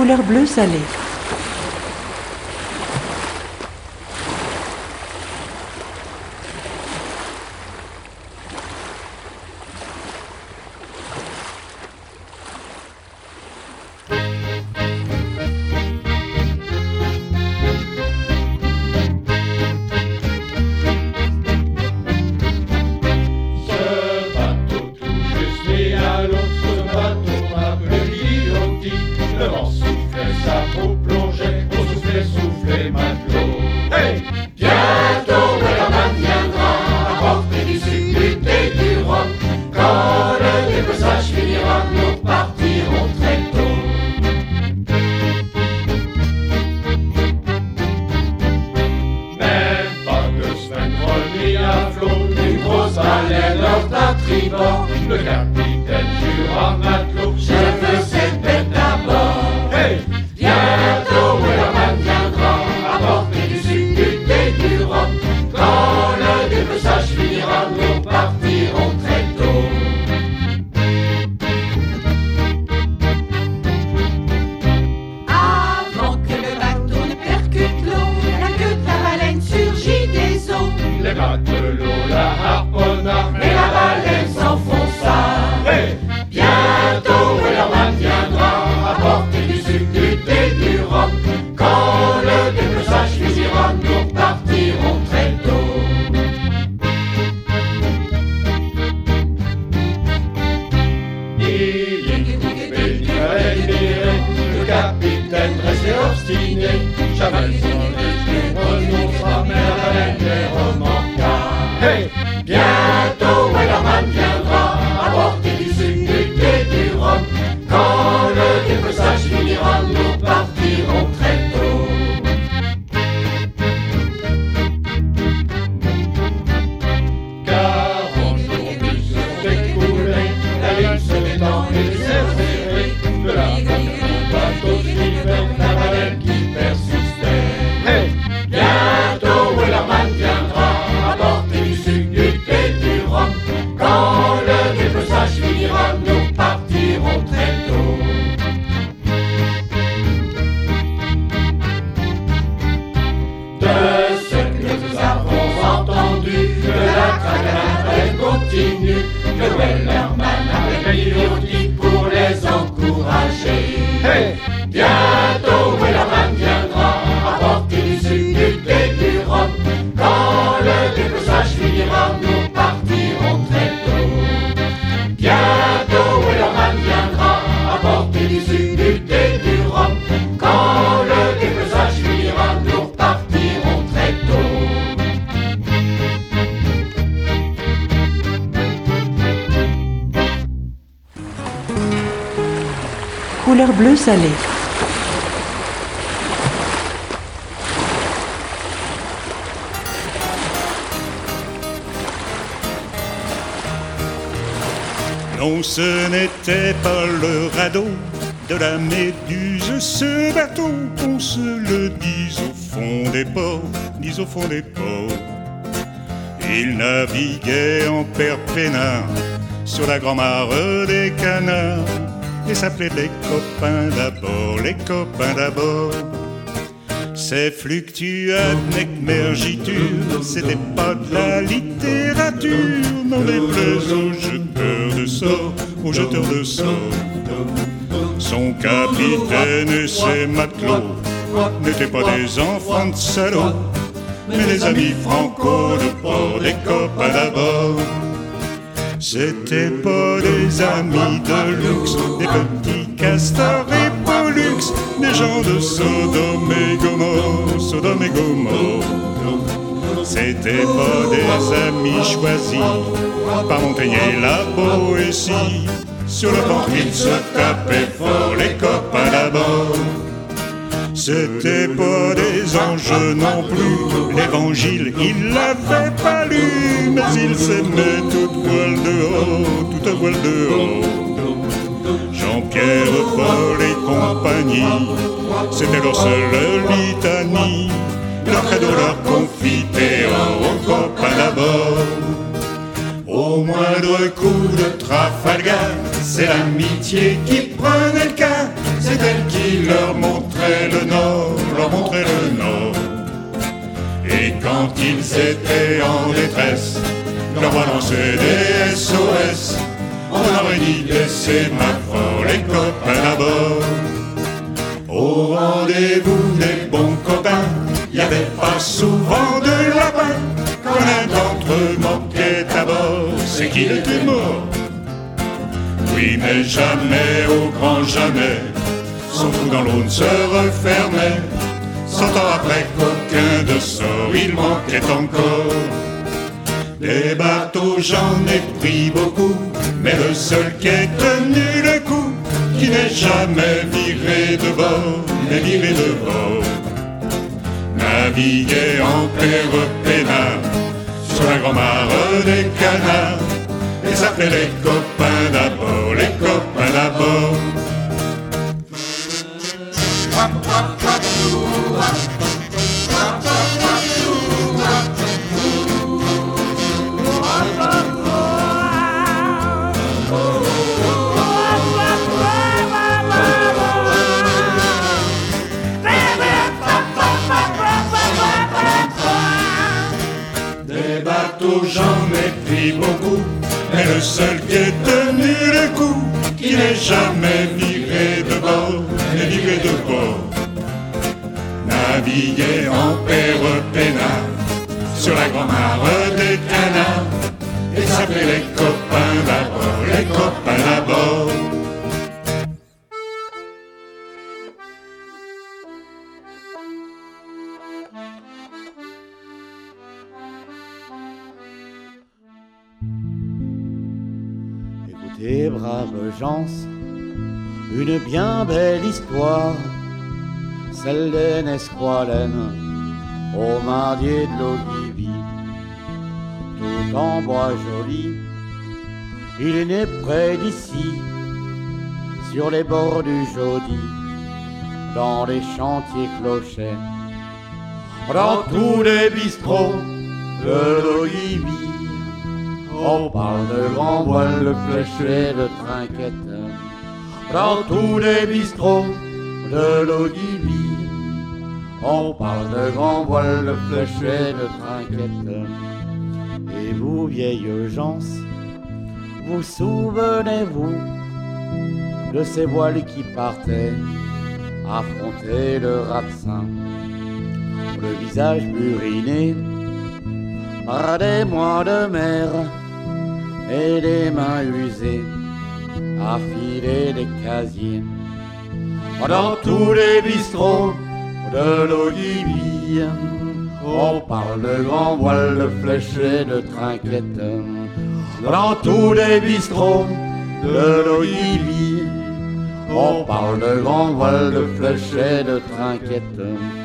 Couleur bleu salé. Il naviguait en père sur la grand-mare des canards et s'appelait les copains d'abord, les copains d'abord. Ces fluctuates mergitures, c'était pas de la littérature, non déplaise aux jeteurs de sorts, aux jeteurs de sorts. Son capitaine et ses matelots n'étaient pas des enfants de salauds, mais des amis franco de port, des copains d'abord. C'était pas des amis de luxe, des petits castors et pollux, des gens de Sodome et Gomorre, Sodome et Gomorre. C'était pas des amis choisis par Montaigne et la Boétie. Sur le pont, ils se tapaient fort, les copains d'abord. C'était pas des anges non plus, l'évangile il l'avait pas lu, mais ils s'aimaient toute voile dehors, toute voile dehors. Jean-Pierre, Paul et compagnie, c'était leur seule litanie, leur credo, leur confiteor, aux copains d'abord. Au moindre coup de Trafalgar, c'est l'amitié qui prenait le cas. C'est elle qui leur montrait le nord, leur montrait le nord. Et quand ils étaient en détresse, leur voix lançait des SOS. On aurait dit laisser ma foi les copains d'abord. Au rendez-vous des bons copains, y avait pas souvent de lapin. Quand l'un d'entre eux manquait à bord, c'est qu'il était mort. Oui, mais jamais, au grand jamais, son trou dans l'eau ne se refermait. Cent ans après qu'aucun de sort, il manquait encore. Des bateaux, j'en ai pris beaucoup, mais le seul qui ait tenu le coup, qui n'est jamais viré de bord, n'est viré de bord. Naviguer en père peinard, sur la grand-mare des canards, et s'appelait les copains d'abord, les copains d'abord. Seul qui ait tenu le coup, qui n'est jamais viré de bord, n'est viré de bord. Naviguer en père peinard, sur la grand-mare des canards, et s'appeler les copains d'abord, les copains d'abord. Braves gens, une bien belle histoire, celle d'un esqualène au mardier de l'Ogivie, tout en bois joli. Il est né près d'ici, sur les bords du Jodi, dans les chantiers clochers, dans tous les bistrots de l'Ogivie. On parle de grand voile, de fléché, de trinquette. Dans tous les bistrots de l'Ogivie, on parle de grand voile, de fléché, de trinquette. Et vous, vieilles gens, vous souvenez-vous de ces voiles qui partaient affronter le ratsin, le visage buriné par des mois de mer et des mains usées à filer des casiers. Dans tous les bistrots de l'Ogivie, on parle de grand voile, de fléché, de trinquette. Dans tous les bistrots de l'Ogivie, on parle de grand voile, de fléché, de trinquette.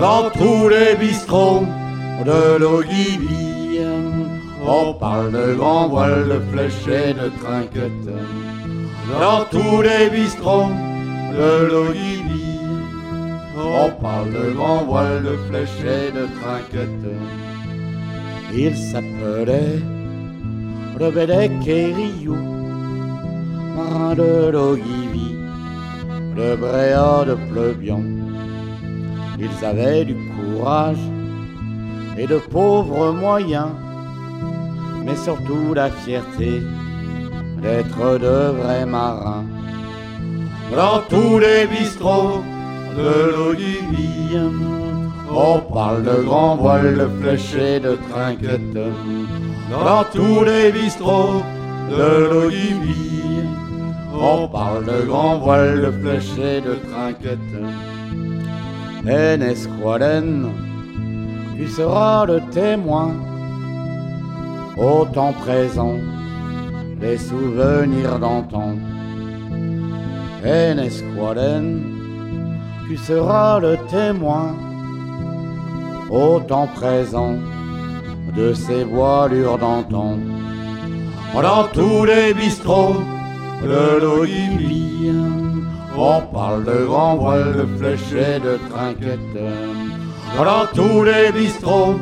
Dans tous les bistrots de l'Ogivie, on parle de grand voile, de fléché, de trinquette. Dans tous les bistrots de l'Ogivie, on parle de grand voile, de fléché, de trinquette. Il s'appelait Rebélec et Riou, de l'Ogivie, le bréa de Pleubion. Ils avaient du courage et de pauvres moyens, mais surtout la fierté d'être de vrais marins. Dans tous les bistrots de l'Ogivie, on parle de grand voile, de fléché, de trinquette. Dans tous les bistrots de l'Ogivie, on parle de grand voile, de fléché, de trinquette. En esquadenne, tu seras le témoin au temps présent des souvenirs d'antan. En esquadenne, tu seras le témoin au temps présent de ces voilures d'antan. Dans tous les bistrots de l'Ogibie, on parle de grands voiles, de flèches et de trinquettes. Dans tous les bistrots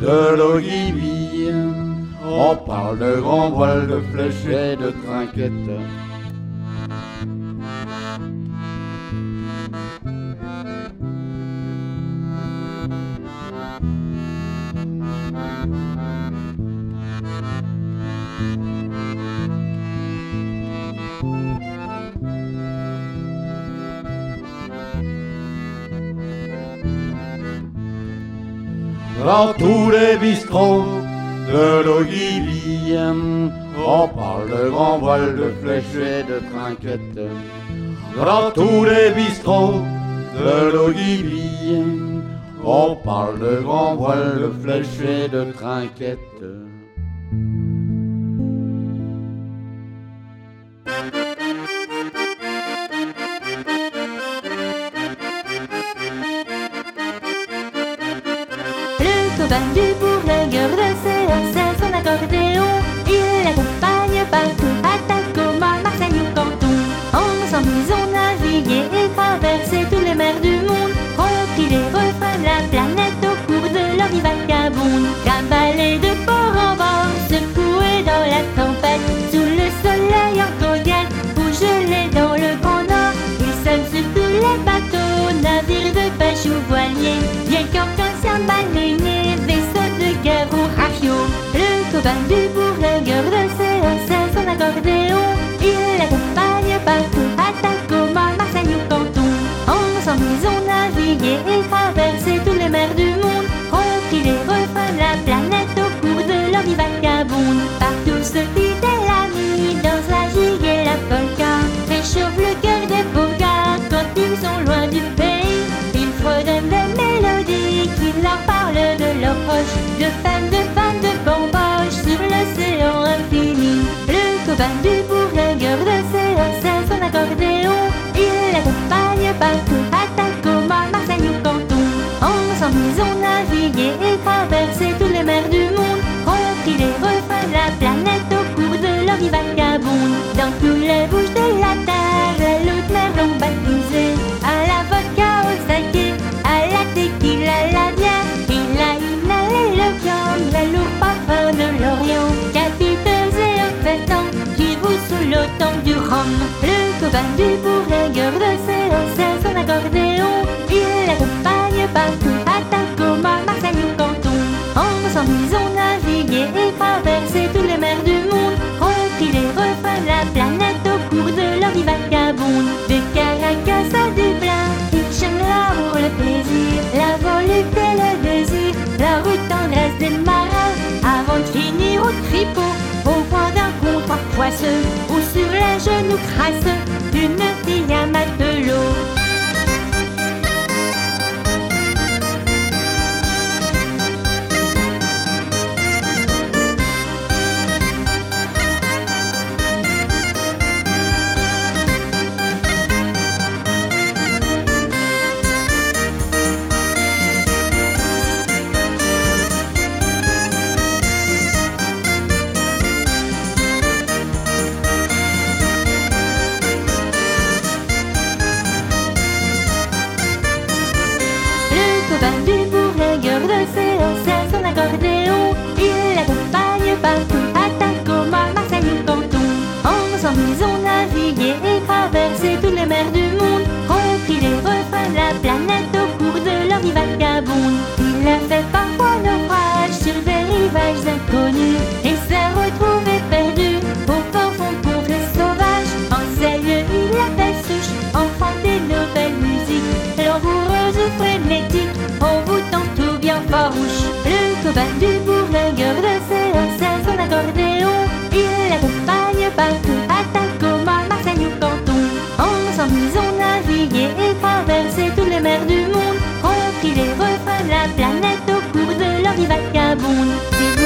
de l'Ogibie, on parle de grands voiles, de flèches et de trinquettes. Dans tous les bistrots de l'Ogibie, on parle de grands voiles, de flèches de trinquettes. Dans tous les bistrots de l'Ogibie, on parle de grands voiles, de flèches de trinquettes. Le copain Le copain du bourlingueur de CRC, son accordéon, il l'accompagne partout, à Tacoma, Marseille ou Canton. Ensemble, ils ont navigué et traversé tous les mers du monde, repris les refrains de la planète au cours de leur vie vagabonde. Partout se fidèle l'ami, dans la gigue et la polka, réchauffe le cœur des beaux gars quand ils sont loin du pays. Ils fredonnent des mélodies qui leur parlent de leurs proches, de femmes, Le copain du bourlingueur de CRC, son accordéon, il l'accompagne partout, à Tacoma, Marseille ou Canton. Ensemble, ils ont navigué et traversé tous les mers du monde, repris les refrains de la planète au cours de leur vie vagabonde. Dans tous les bouches de Le copain du bourlingueur de CRC, son accordéon, il l'accompagne partout, à Tacoma, Marseille ou Canton. Ensemble, ils ont navigué et traversé tous les mers du monde, repris les refrains de la planète au cours de leur vie vagabonde. De Caracas à Dublin, ils cherchent l'amour, le plaisir, la volupté, le désir, la rue tendresse des marins, avant de finir au tripot, au point d'un comptoir poisseux, ou sur les genoux crasseux Le copain du bourlingueur de CRC, son accordéon, il l'accompagne partout, à Tacoma, Marseille ou Canton. Ensemble, ils ont navigué et traversé tous les mers du monde, repris les refrains de la planète au cours de leur vie vagabonde.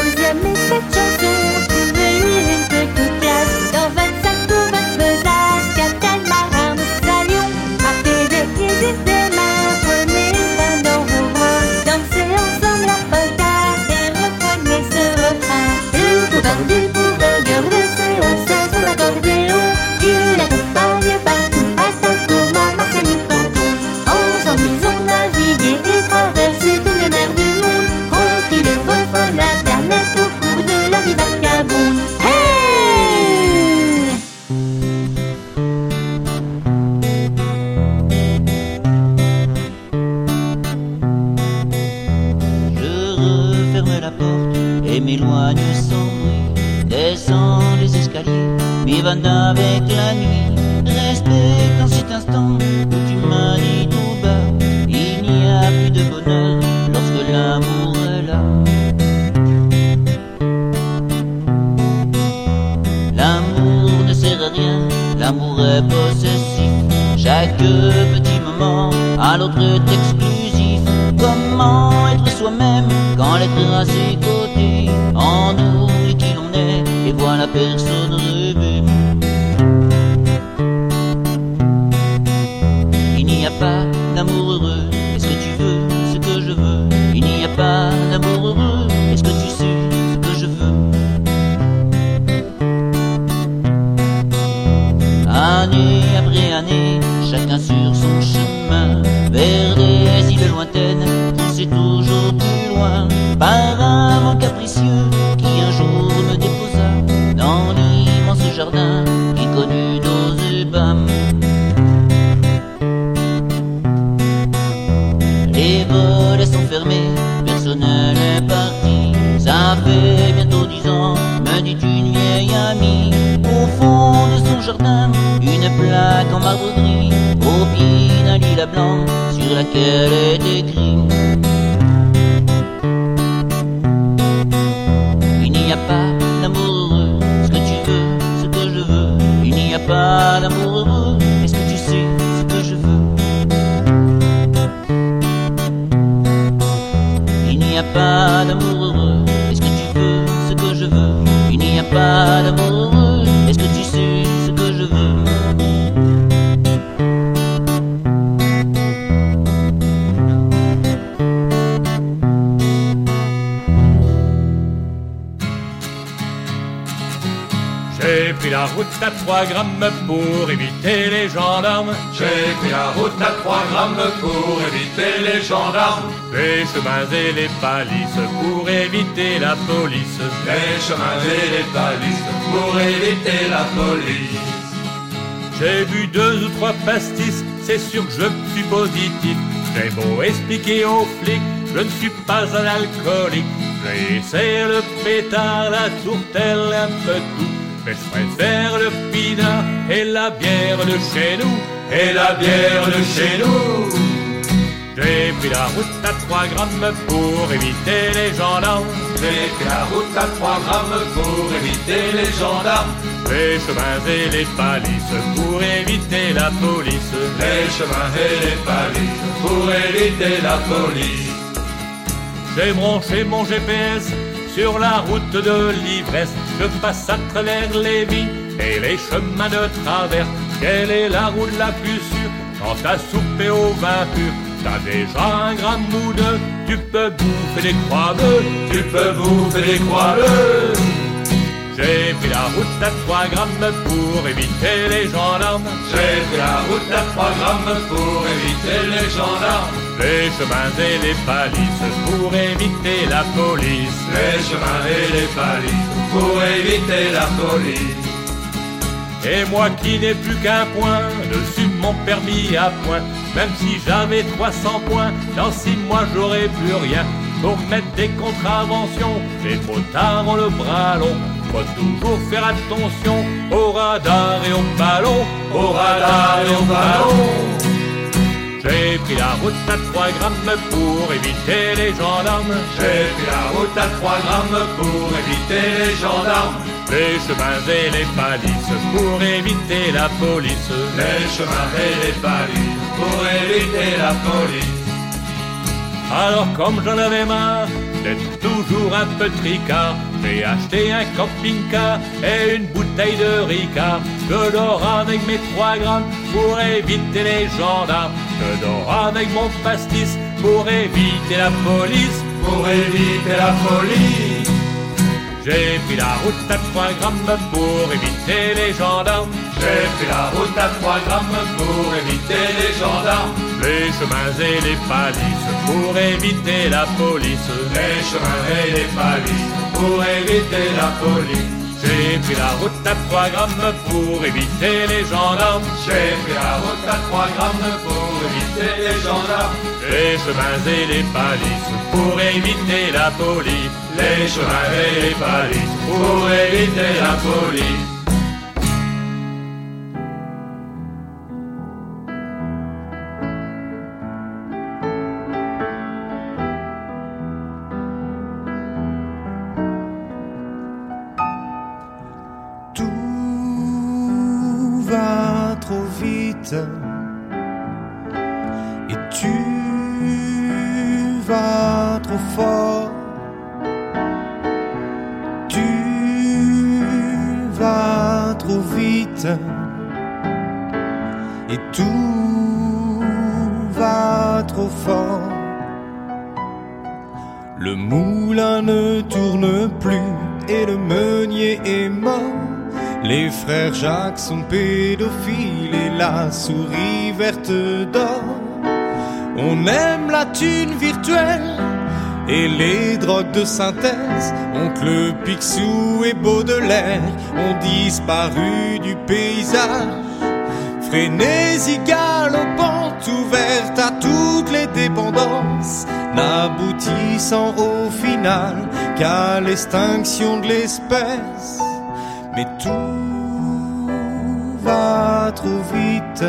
Je suis positif. J'ai beau expliquer aux flics, je ne suis pas un alcoolique. J'ai le pétard, la tourtelle, un peu tout. Mais je préfère le pinard et la bière de chez nous. Et la bière de chez nous. J'ai pris la route à 3 grammes pour éviter les gendarmes. J'ai pris la route à 3 grammes pour éviter les gendarmes. Les chemins et les balises pour éviter la police. Les chemins et les balises pour éviter la police. J'ai branché mon GPS sur la route de l'ivresse. Je passe à travers les vies et les chemins de travers. Quelle est la route la plus sûre? Quand t'as soupé au vin pur T'as déjà un gramme ou deux, tu peux bouffer des croix Tu peux bouffer des croix J'ai pris la route à 3 grammes pour éviter les gendarmes. J'ai pris la route à 3 grammes pour éviter les gendarmes. Les chemins et les balises pour éviter la police. Les chemins et les balises pour éviter la police. Et moi qui n'ai plus qu'un point dessus mon permis à point, même si j'avais 300 points, dans six mois j'aurais plus rien. Pour mettre des contraventions, les motards ont le bras long. Faut toujours faire attention au radar et au ballon, au radar et au ballon. J'ai pris la route à 3 grammes pour éviter les gendarmes. J'ai pris la route à 3 grammes pour éviter les gendarmes. Les chemins et les balises pour éviter la police. Les chemins et les balises pour éviter la police. Alors comme j'en avais marre d'être toujours un peu tricard, j'ai acheté un camping-car et une bouteille de Ricard. Je dors avec mes 3 grammes pour éviter les gendarmes. Je dors avec mon pastis pour éviter la police. Pour éviter la police. J'ai pris la route à 3 grammes pour éviter les gendarmes. J'ai pris la route à 3 grammes pour éviter les gendarmes. Les chemins et les balises pour éviter la police. Les chemins et les balises pour éviter la police. J'ai pris la route à 3 grammes pour éviter les gendarmes. J'ai pris la route à 3 grammes pour éviter les gendarmes, les chemins et les balises pour éviter la police, les chemins et les balises pour éviter la police. Sont pédophiles et la souris verte dort. On aime la thune virtuelle et les drogues de synthèse. Oncle Picsou et Baudelaire ont disparu du paysage. Frénésie galopante ouverte à toutes les dépendances, n'aboutissant au final qu'à l'extinction de l'espèce. Mais tout va trop vite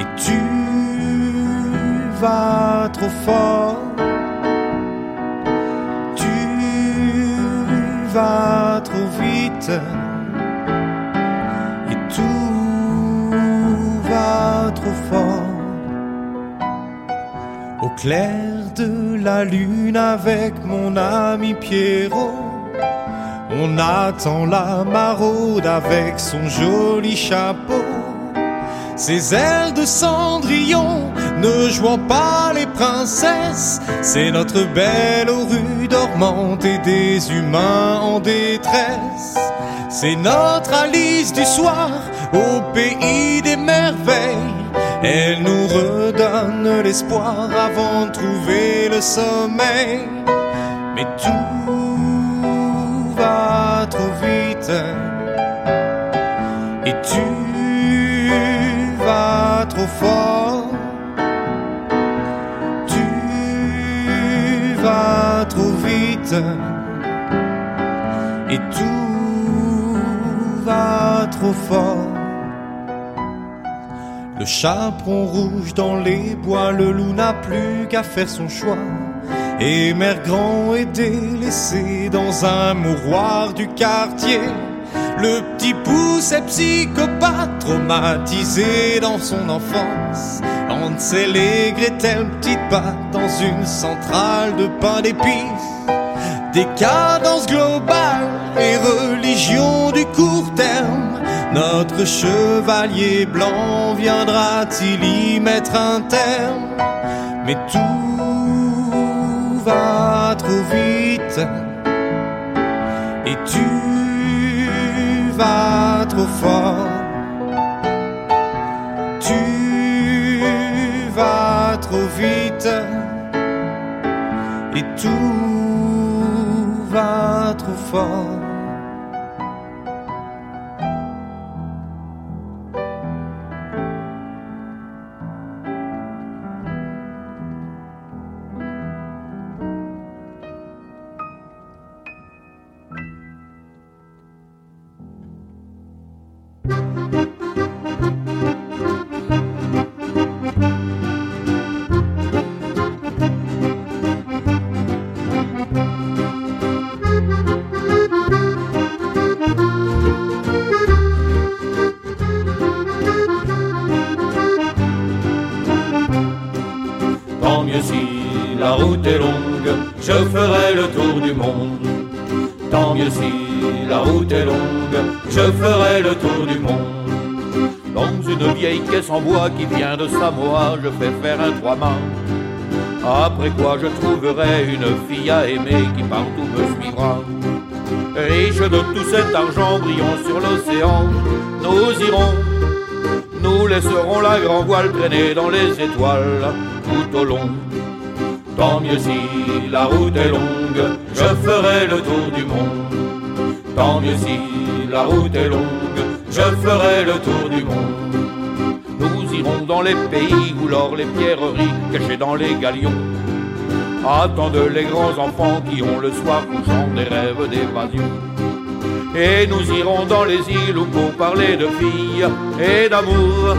et tu vas trop fort. Tu vas trop vite et tout va trop fort. Au clair de la lune avec mon ami Pierrot, on attend la maraude avec son joli chapeau. Ses airs de cendrillon ne jouant pas les princesses, c'est notre belle aux rues dormantes et des humains en détresse. C'est notre Alice du soir au pays des merveilles. Elle nous redonne l'espoir avant de trouver le sommeil. Mais tout trop vite et tu vas trop fort. Tu vas trop vite et tout va trop fort. Le chaperon rouge dans les bois, le loup n'a plus qu'à faire son choix. Et Mère Grand est délaissé dans un mouroir du quartier. Le petit pouce est psychopathe, traumatisé dans son enfance. Hansel et Gretel, petite patte dans une centrale de pain d'épices. Décadence globale et religion du court terme. Notre chevalier blanc viendra-t-il y mettre un terme? Mais tout va trop vite et tu vas trop fort. Tu vas trop vite et tout va trop fort. En bois qui vient de Samoa, je fais faire un trois mains. Après quoi je trouverai une fille à aimer qui partout me suivra. Riche de tout cet argent brillant sur l'océan, nous irons, nous laisserons la grand voile traîner dans les étoiles tout au long. Tant mieux si la route est longue, je ferai le tour du monde. Tant mieux si la route est longue, je ferai le tour du monde. Dans les pays où l'or, les pierreries cachées dans les galions attendent les grands enfants qui ont le soir couchant des rêves d'évasion. Et nous irons dans les îles où pour parler de filles et d'amour,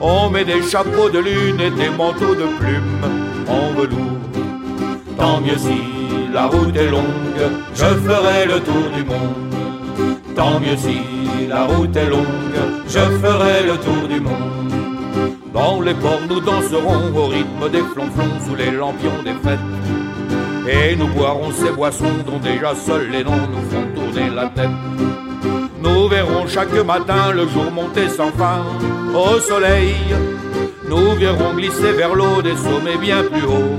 on met des chapeaux de lune et des manteaux de plumes en velours. Tant mieux si la route est longue, je ferai le tour du monde. Tant mieux si la route est longue, je ferai le tour les ports, nous danserons au rythme des flonflons sous les lampions des fêtes. Et nous boirons ces boissons dont déjà seuls les noms nous font tourner la tête. Nous verrons chaque matin le jour monter sans fin au soleil. Nous verrons glisser vers l'eau des sommets bien plus hauts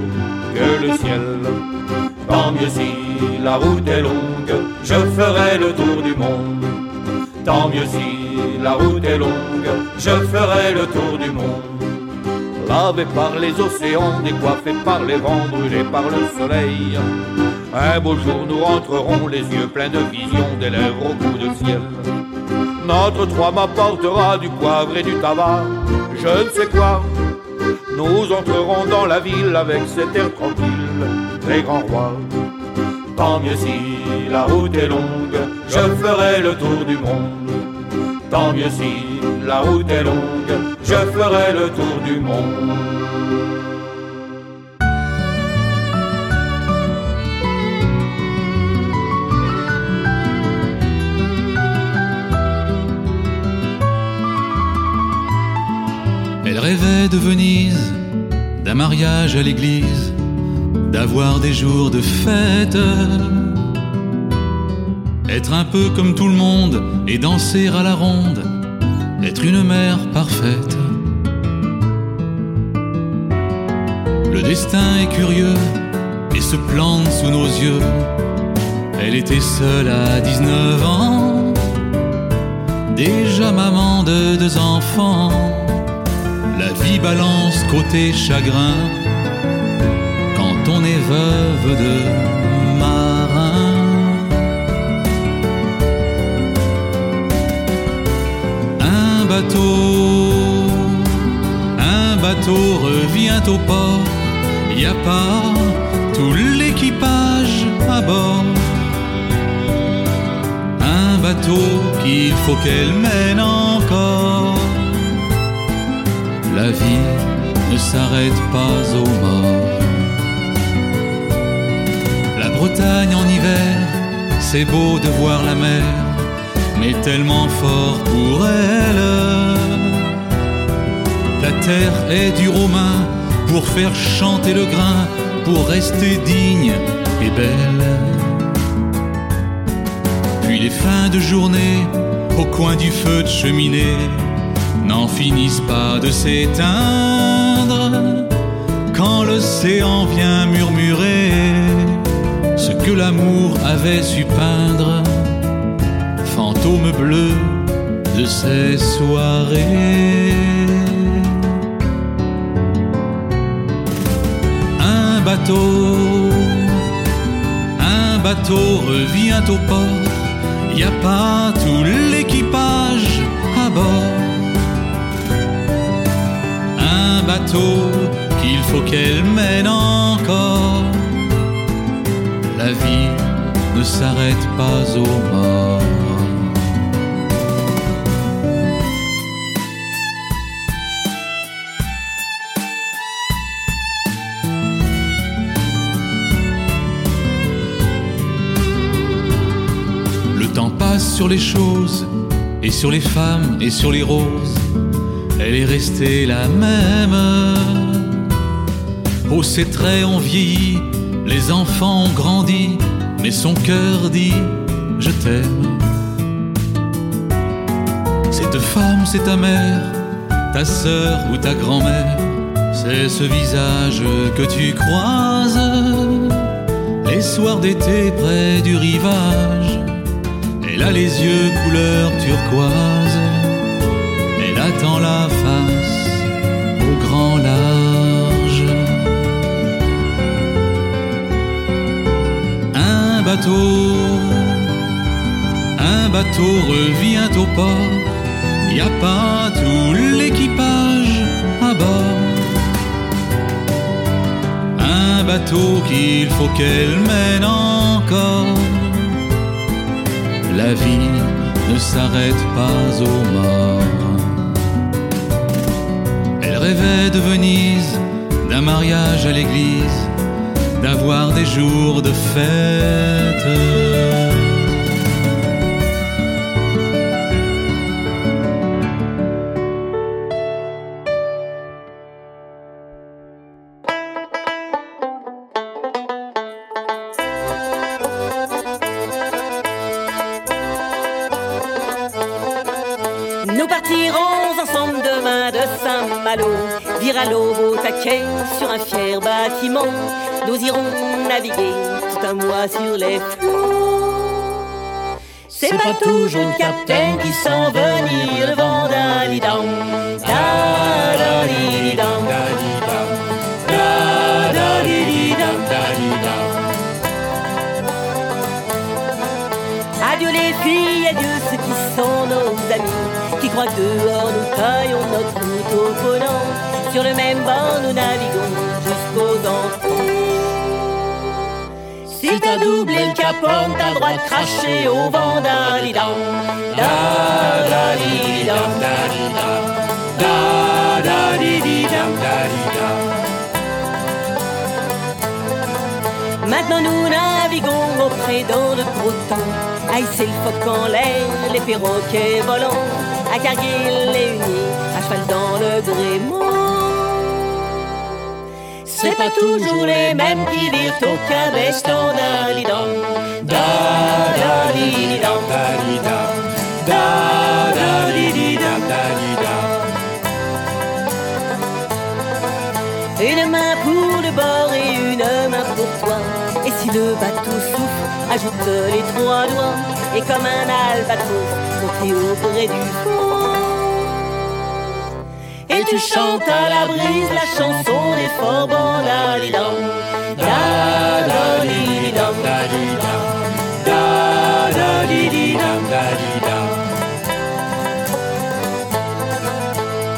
que le ciel. Tant mieux si la route est longue, je ferai le tour du monde. Tant mieux si la route est longue, je ferai le tour du monde. Lavé par les océans, décoiffé par les vents, brûlé par le soleil. Un beau jour nous rentrerons les yeux pleins de visions, des lèvres au bout de ciel. Notre trois m'apportera du poivre et du tabac, je ne sais quoi. Nous entrerons dans la ville avec cet air tranquille, les grands rois. Tant mieux si la route est longue, je ferai le tour du monde. Tant mieux si la route est longue, je ferai le tour du monde. Elle rêvait de Venise, d'un mariage à l'église, d'avoir des jours de fête. Être un peu comme tout le monde et danser à la ronde, être une mère parfaite. Le destin est curieux et se plante sous nos yeux. Elle était seule à 19 ans, déjà maman de deux enfants. La vie balance côté chagrin quand on est veuve de bateau, un bateau revient au port. Y a pas tout l'équipage à bord. Un bateau qu'il faut qu'elle mène encore la vie ne s'arrête pas aux morts. La Bretagne en hiver, c'est beau de voir la mer, mais tellement fort pour elle. La terre est du romain pour faire chanter le grain, pour rester digne et belle. Puis les fins de journée au coin du feu de cheminée n'en finissent pas de s'éteindre quand l'océan vient murmurer ce que l'amour avait su peindre, bleu de ces soirées. Un bateau, un bateau revient au port, y a pas tout l'équipage à bord un bateau qu'il faut qu'elle mène encore. La vie ne s'arrête pas aux morts. Sur les choses et sur les femmes et sur les roses elle est restée la même. Oh, ses traits ont vieilli, les enfants ont grandi, mais son cœur dit Je t'aime. Cette femme, c'est ta mère, ta sœur ou ta grand-mère, c'est ce visage que tu croises les soirs d'été près du rivage. Elle a les yeux couleur turquoise, elle attend la face au grand large. Un bateau, un bateau revient au port, y a pas tout l'équipage à bord. Un bateau qu'il faut qu'elle mène encore la vie ne s'arrête pas au mort. Elle rêvait de Venise, d'un mariage à l'église, d'avoir des jours de fête. Nous irons naviguer tout un mois sur les flots. C'est pas toujours le capitaine qui sent venir le vent. Da-da-di-di-dam. Adieu les filles, adieu ceux qui sont nos amis, qui croient que dehors nous taillons notre route au volant. Sur le même banc nous naviguons enfants. Si t'as doublé le capot, t'as droit de cracher au vent d'Alidam. Da-da-di-di-dam. Da-da-di-di-dam. Maintenant nous naviguons auprès dans le À hisser le phoque en l'air, les perroquets volants À Cargill les unis, à cheval dans le gréement C'est pas toujours les mêmes qui virent au cabestan d'Alidam Da-da-di-di-dam Da-da-di-di-dam Une main pour le bord et une main pour toi. Et si le bateau souffle, ajoute les trois doigts. Et comme un albatros, monter auprès du fond. Et tu chantes à la brise la chanson des forts bandalidam. Da-da-di-di-dam, da-di-dam. Da-da-di-di-dam, da-di-dam.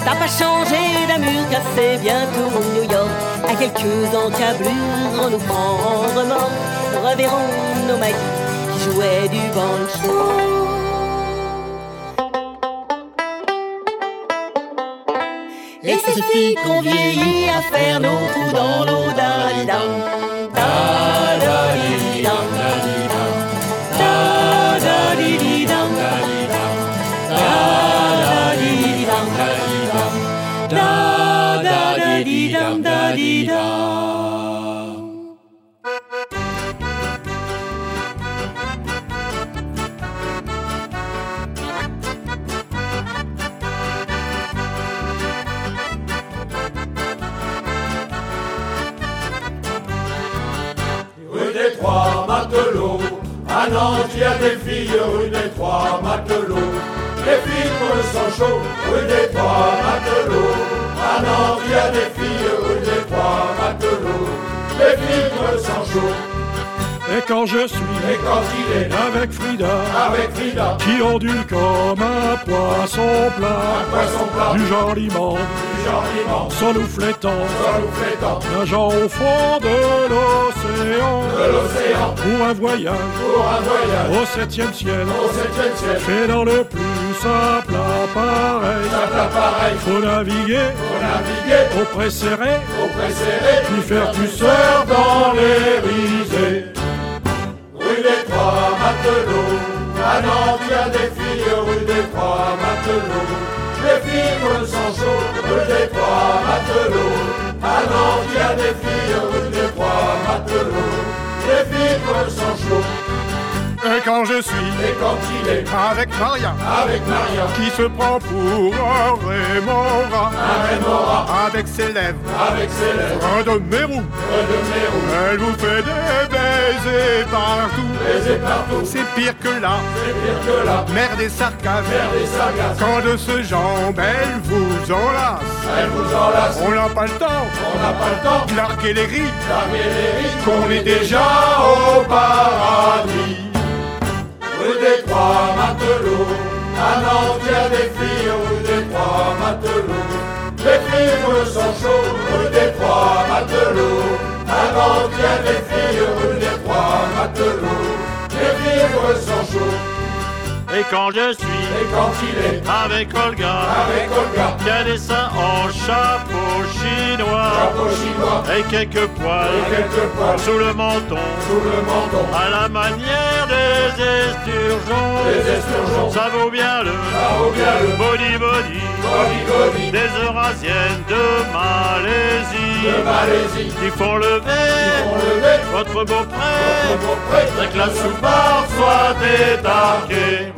T'as pas changé d'amur car c'est bientôt New York À quelques encablures on nous prend en remorque Reverrons nos maquis qui jouaient du banjo Et ces filles qu'on vieillit à faire nos trous dans l'eau Da-da-di-di-dam, je suis. Et quand il est avec Frida, avec Frida, qui ondule comme un poisson plat, poisson plat, du joliment, du joliment, solouflétant, solouflétant, nageant au fond de l'océan, de l'océan, pour un voyage, pour un voyage, au septième ciel, au septième ciel, fait dans le plus simple appareil, simple appareil, faut naviguer, pour naviguer, au précéré, au précéré, puis faire du surf dans les risées. Matelots, à Nantes il y a des filles, rue des Trois Matelots. Les filles sang chaud, rue des Trois Matelots. À Nantes il y a des filles, rue des Trois Matelots. Les filles sang chaud. Et quand je suis Et quand il est avec Maria, avec Maria, qui se prend pour un rémora, Rémora, avec ses lèvres, avec ses lèvres, un de mes roues, un de mes roues, elle vous fait des baisers partout. baisers partout. C'est pire que là, C'est pire que mère des sarcasmes. des. Quand de ce genre, elle vous enlace. Elle vous enlace, On n'a pas le temps on n'a pas le temps larguer les riches. qu'on est déjà au paradis. Rue des Trois Matelots, à Nantes il y a des filles, rue des Trois Matelots. Les filles pour le sang chaud, rue des Trois Matelots, à Nantes Nantes, des filles rue des trois matelots, les vivres sont chauds. Et quand je suis Et quand il est avec Olga, avec Olga, a des seins en chapeau chinois, chapeau chinois, et quelques poils et quelques poils. sous le menton, sous le menton, à la manière des esturgeons. les esturgeons, Ça vaut bien le ça vaut bien le body body body body des Eurasiennes de Malaisie de Malaisie. qui font lever On le met votre près, et que la soupape soit détarquée.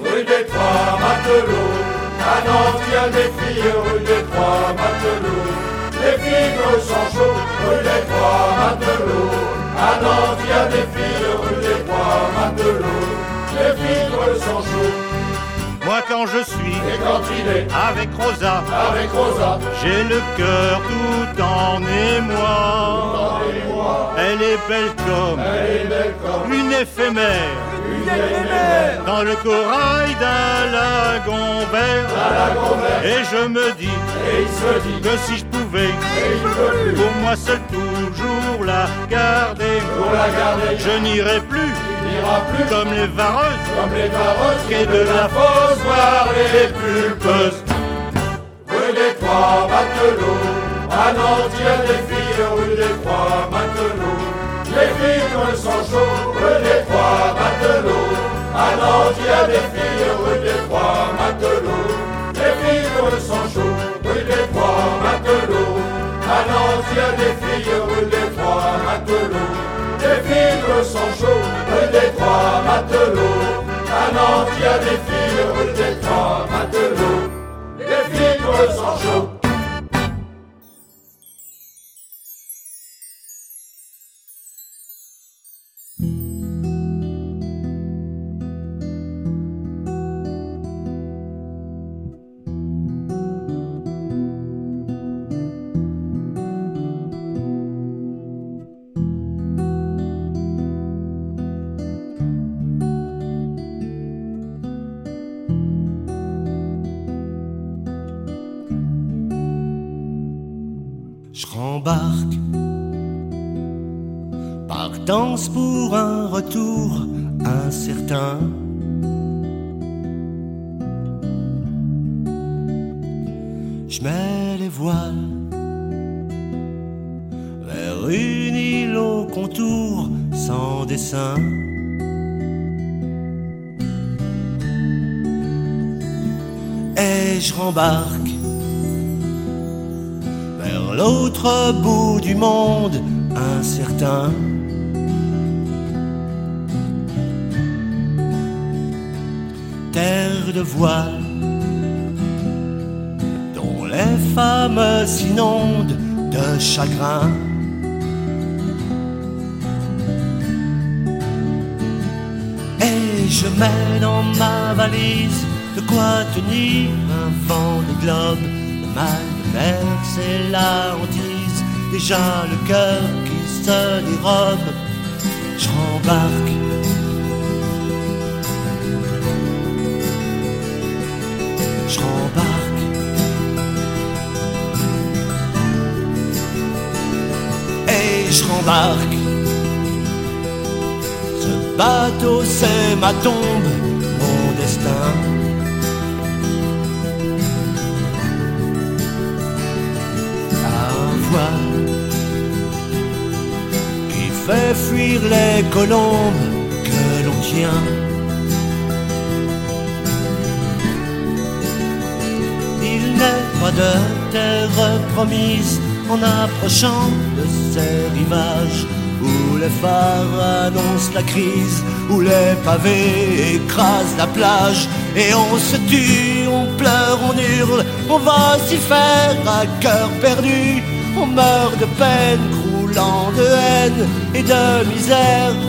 Rue des Trois Matelots, à Nantes, il y a des filles rue des Trois Matelots. Les figres sont chauds, rue des Trois Matelots. À Nantes, il y a des filles rue des Trois Matelots. Les figres sont chauds, Moi quand je suis et quand il est avec Rosa, avec Rosa, j'ai le cœur tout en émoi. moi, Elle est belle comme elle est belle comme une éphémère une éphémère. Dans le corail d'un lagon vert. Et je me dis et il se dit, que si je pouvais, et pour moi seul toujours la garder, pour la garder. je n'irai plus plus comme les vareuses comme les vareuses et de la fosse voir les pulpeuses. Rue des Trois Matelots, à Nantes, il y a des filles rue des Trois Matelots. Les filles sont chauds, rue des Trois Matelots. À Nantes, il y a des filles rue des Trois Matelots. Les filles sont chauds, rue des Trois Matelots. À Nantes, il y a des filles rue des Trois Matelots. Les filles sont chauds, rue des Trois Matelots. À Nantes, il y a des filles rue des Trois Matelots. Les filles sont chauds. Pour un retour incertain. Je mets les voiles vers une île au contour sans dessin. Et je rembarque vers l'autre bout du monde incertain. De voile, dont les femmes s'inondent de chagrin. Et je mets dans ma valise de quoi tenir un vent de globe, le mal de mer, c'est la hantise, déjà le cœur qui se dérobe. Je Ce bateau, c'est ma tombe, mon destin. Un voile qui fait fuir les colombes que l'on tient. Il n'est pas de terre promise en approchant de ces rivages où les phares annoncent la crise, où les pavés écrasent la plage et on se tue, on pleure, on hurle, on va s'y faire à cœur perdu, on meurt de peine, croulant de haine et de misère.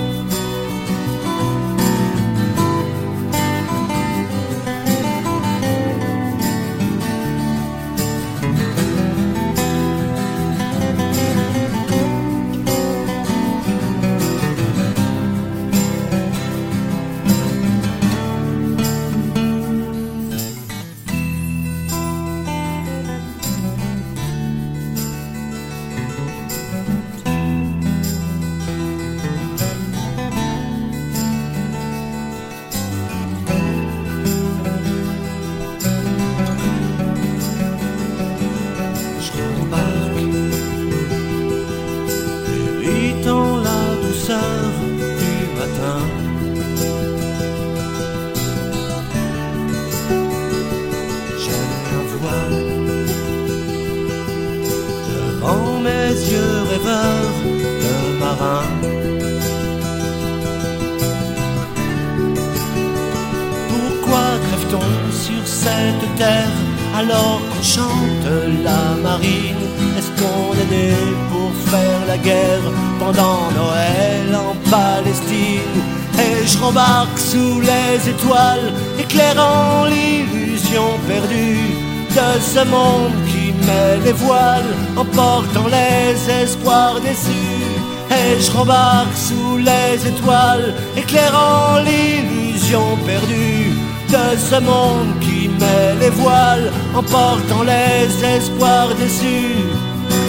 Éclairant l'illusion perdue de ce monde qui met les voiles emportant les espoirs déçus et je rembarque sous les étoiles, éclairant l'illusion perdue de ce monde qui met les voiles, emportant les espoirs déçus.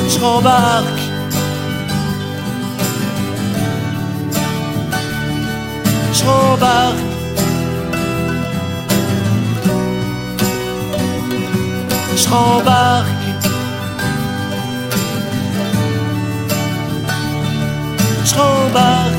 Je rembarque. Je rembarque. Je rembarque. je rembarque.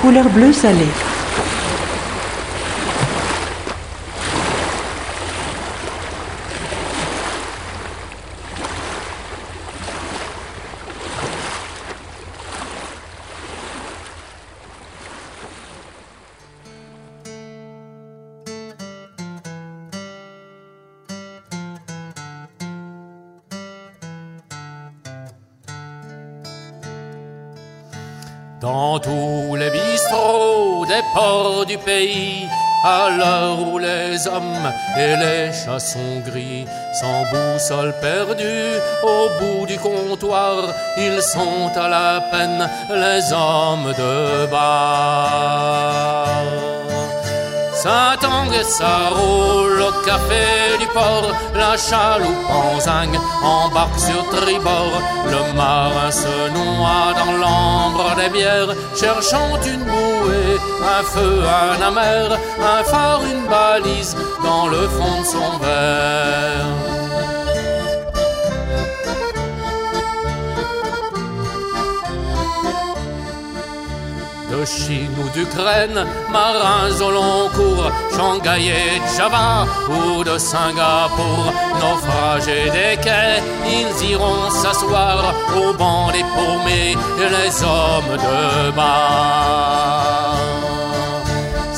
Couleur bleu salé. Pays, à l'heure où les hommes et les chats sont gris, sans boussole perdue, au bout du comptoir, ils sont à la peine, les hommes de bar. Ça tangue et ça roule au café du port, la chaloupe en embarque sur tribord. Le marin se noie dans l'ambre des bières, cherchant une bouée, un feu, un amer, un phare, une balise dans le fond de son verre. De Chine ou d'Ukraine, marins au long cours, Shanghai et Java ou de Singapour, naufragés des quais, ils iront s'asseoir au banc des paumés, les hommes de bar.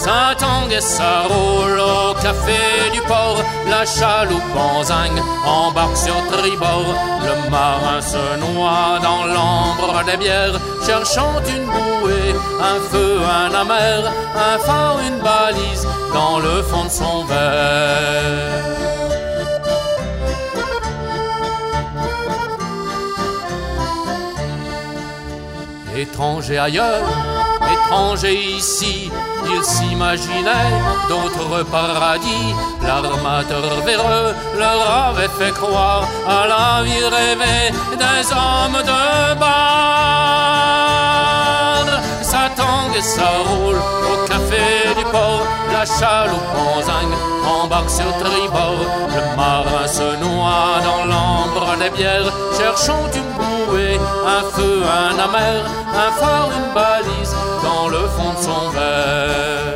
Saint-Angue et roule au café du port, la chaloupe en embarque sur tribord. Le marin se noie dans l'ambre des bières, cherchant une bouée, un feu, un amer, un phare, une balise dans le fond de son verre. Étranger ailleurs, étranger ici, il s'imaginait d'autres paradis. L'armateur véreux leur avait fait croire à la vie rêvée des hommes de bar. Et ça roule au café du port, la chaloupe en embarque sur tribord. Le marin se noie dans l'ambre des bières, cherchant une bouée, un feu, un amer, un phare, une balise dans le fond de son verre.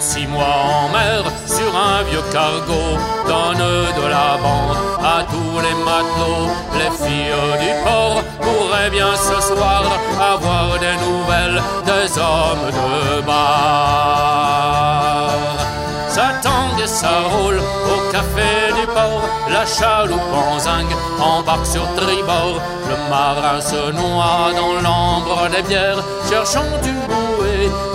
Six mois en mer, sur un vieux cargo, donne de la bande à tous les matelots. Les filles du port pourraient bien ce soir avoir des nouvelles des hommes de bar. Ça tangue et ça roule au café du port, la chaloupe en zinc embarque sur tribord. Le marin se noie dans l'ambre des bières, cherchant une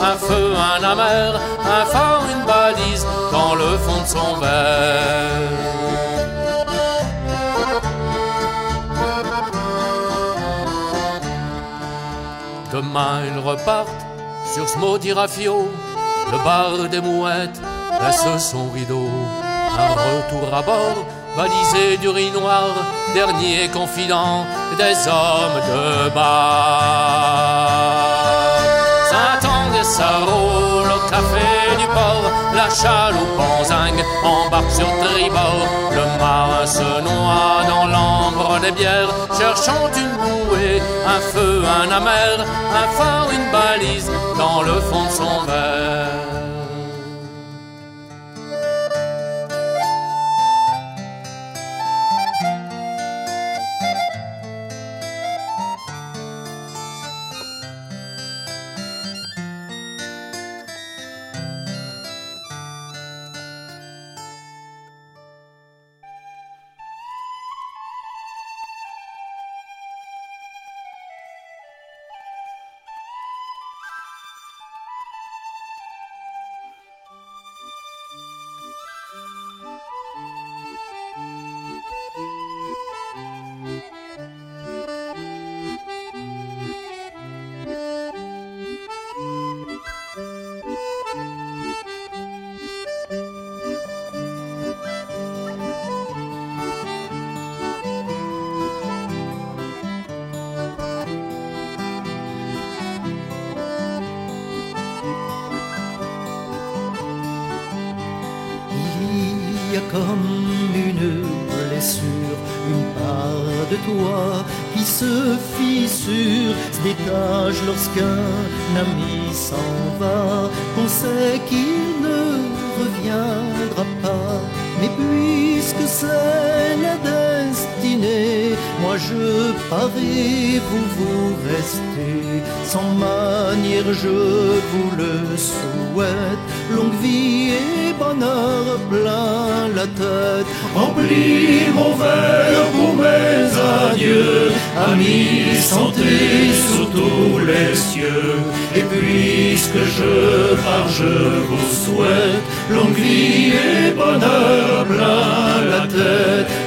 un feu, un amer, un phare, une balise dans le fond de son verre. Demain ils repartent sur ce maudit rafio, le bar des mouettes laisse son rideau. Un retour à bord, balisé du riz noir, dernier confident des hommes de bar. Ça roule au café du port, la chaloupe en embarque sur tribord. Le marin se noie dans l'ambre des bières, cherchant une bouée, un feu, un amer, un phare, une balise dans le fond de son verre.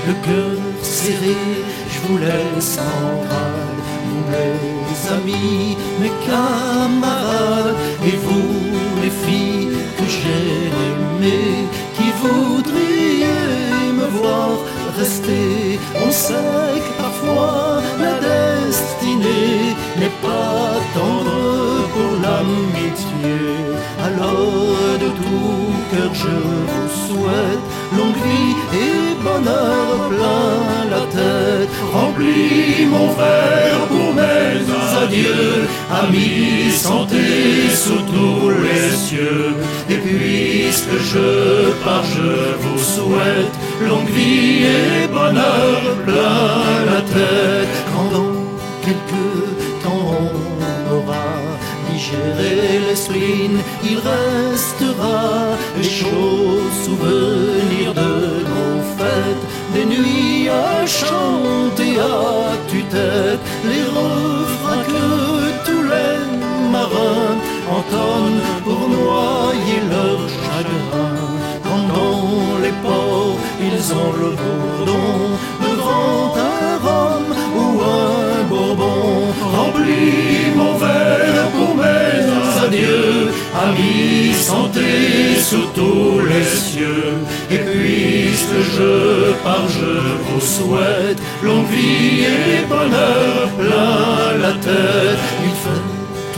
Le cœur serré, je vous laisse en rade. Vous mes amis, mes camarades, et vous les filles que j'ai aimées, qui voudriez me voir rester. On sait que parfois la destinée n'est pas tendre pour l'amitié. Alors de tout cœur je vous souhaite longue vie et bonheur plein la tête. Remplis mon verre pour mes adieux, amis, santé sous tous les cieux. Et puisque je pars, je vous souhaite longue vie et bonheur plein la tête. Quand dans quelques temps on aura digéré les il restera les nos fêtes, des nuits à chanter à tue-tête, les refrains que tous les marins entonnent pour noyer leur chagrin. Quand dans les ports ils ont le bourdon devant un rhum ou un bourbon. Remplis mon verre pour mes adieux, amis, santé sous tous les cieux. Et puisque je pars, je vous souhaite longue vie et bonheur plein la tête. Il fait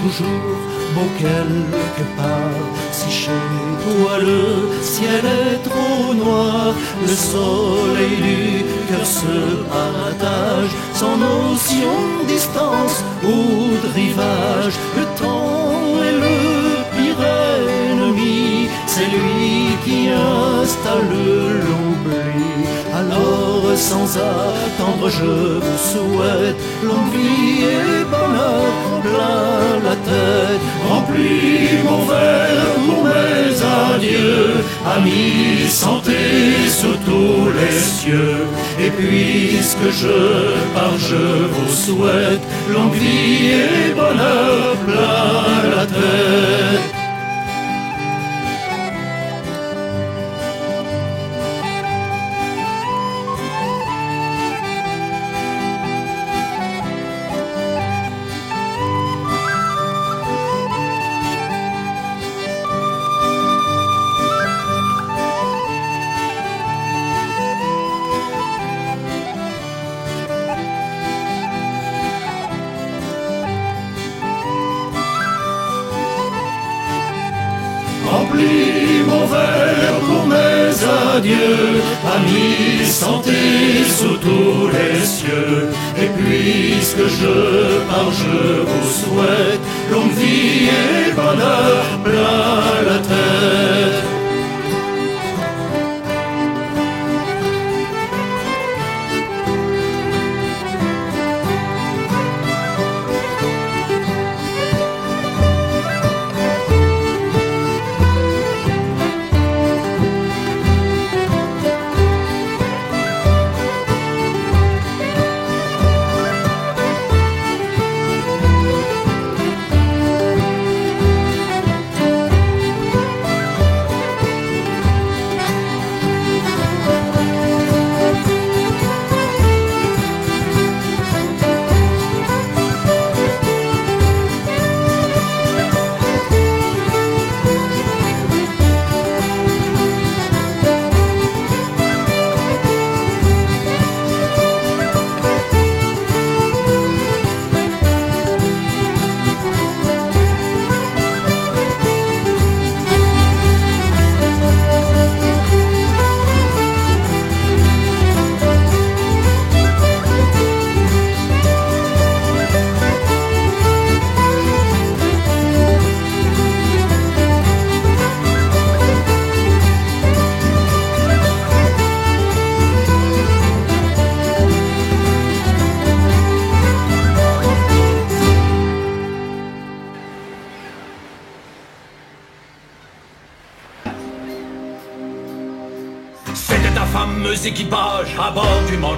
toujours beau quelque part, si chez toi le ciel est trop noir, le soleil du cœur se partage, sans notion de distance ou de rivage, c'est lui qui installe l'oubli. Alors sans attendre je vous souhaite longue vie et bonheur plein la tête. Remplis mon verre pour mes adieux, amis, santé sous tous les cieux. Et puisque je pars, je vous souhaite longue vie et bonheur plein la tête.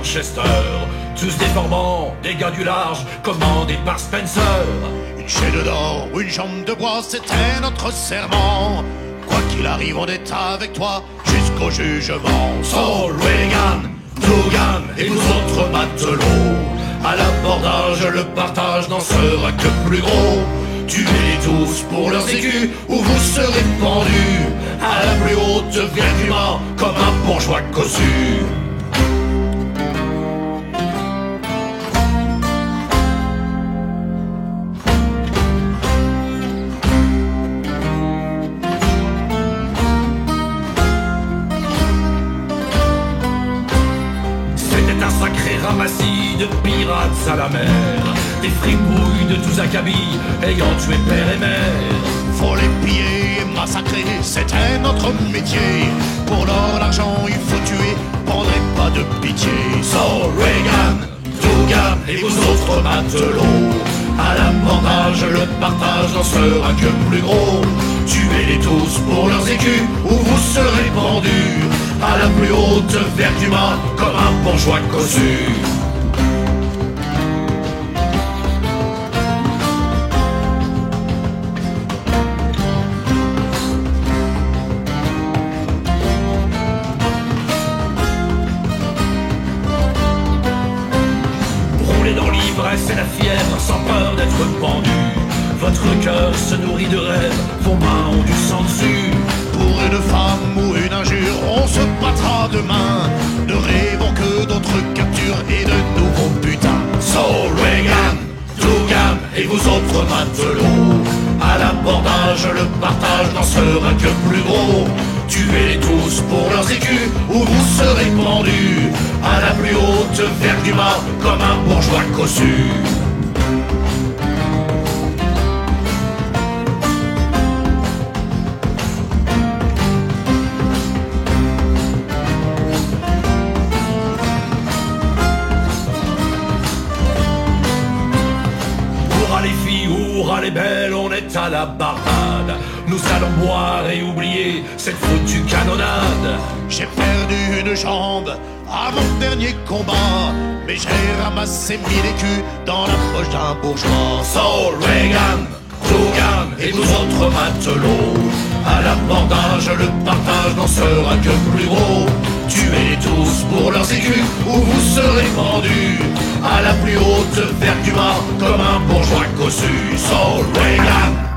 Manchester. Tous déformants, des gars du large, commandés par Spencer. Une chaîne d'or ou une jambe de bois, c'était notre serment. Quoi qu'il arrive, on est avec toi jusqu'au jugement. So Reagan, Dugan et nous autres matelots. À l'abordage, le partage n'en sera que plus gros. Tuez-les tous pour leurs écus ou vous serez pendus à la plus haute verguma comme un bourgeois cossu. Ayant tué père et mère Faut les piller et massacrer, c'était notre métier. Pour l'or, l'argent, il faut tuer, prendrez pas de pitié. So Reagan, Dugan et vous autres matelots. À l'abordage, le partage n'en sera que plus gros. Tuez-les tous pour leurs écus ou vous serez pendus À la plus haute verguma comme un bourgeois cossu bourgeois ramassé mille écus dans la poche d'un bourgeois. So Reagan, Dugan et nous autres matelots. À l'abordage, le partage n'en sera que plus gros. Tuez-les tous pour leurs écus ou vous serez pendus à la plus haute verguma comme un bourgeois cossu. So Reagan.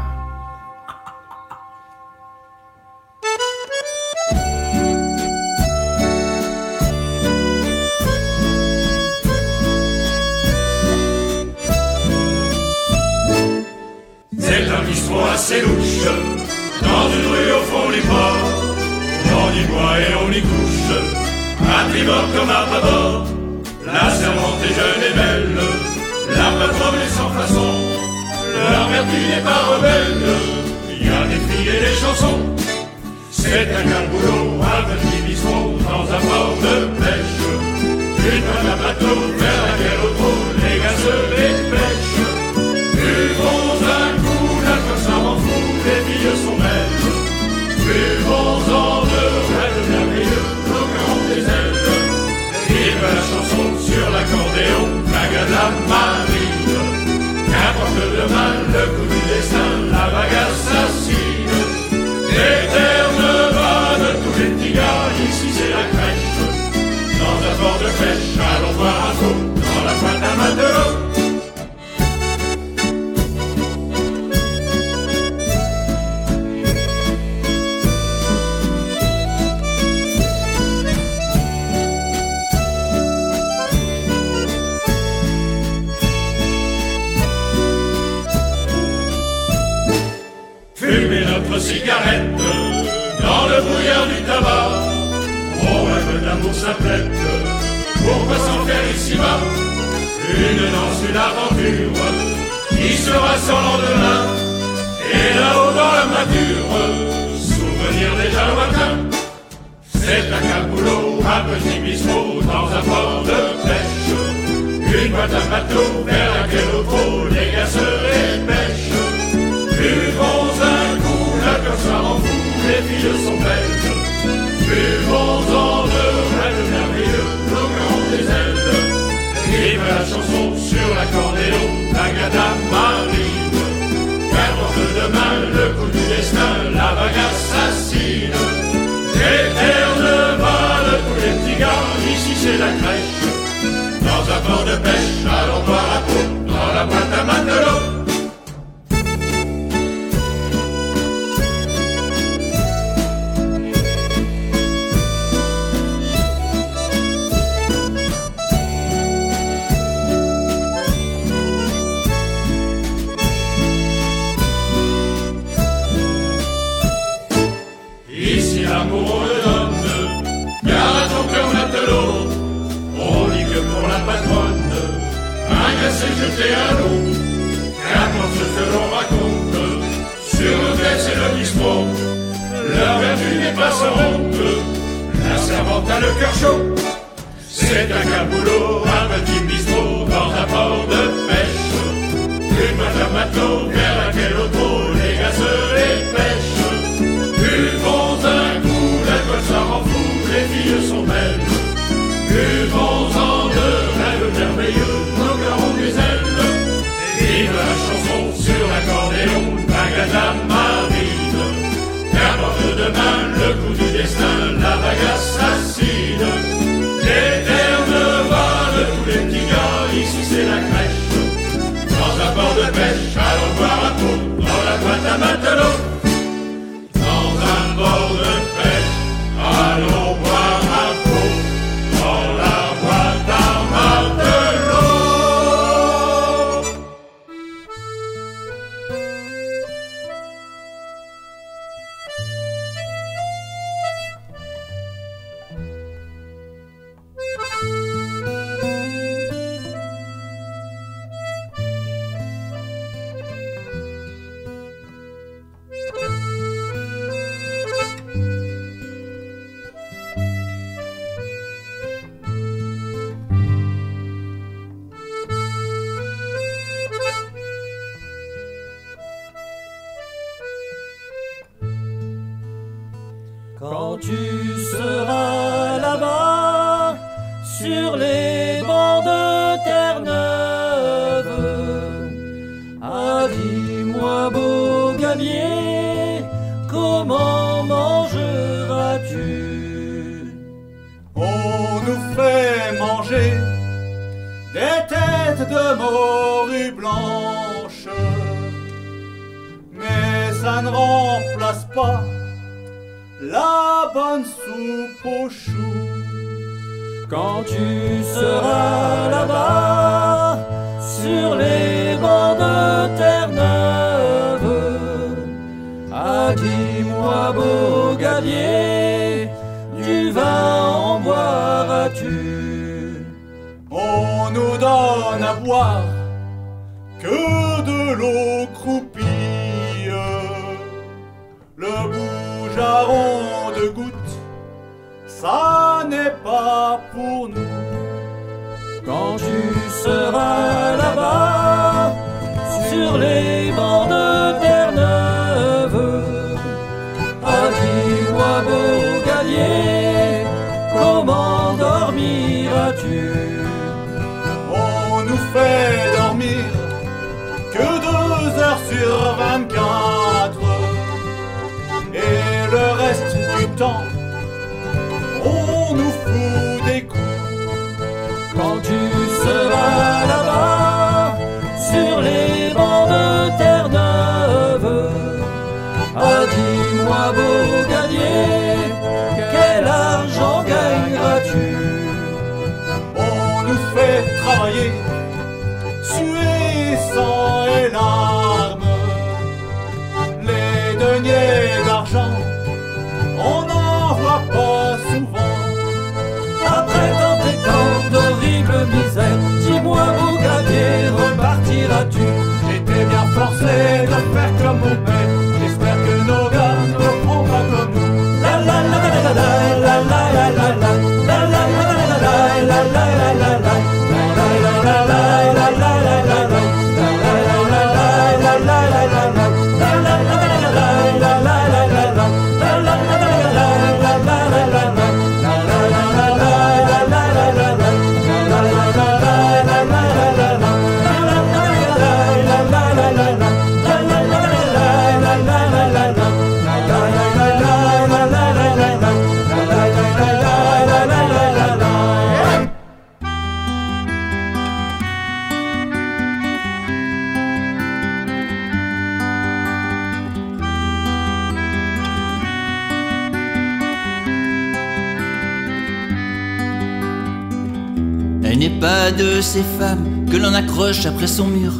Que l'on accroche après son mur.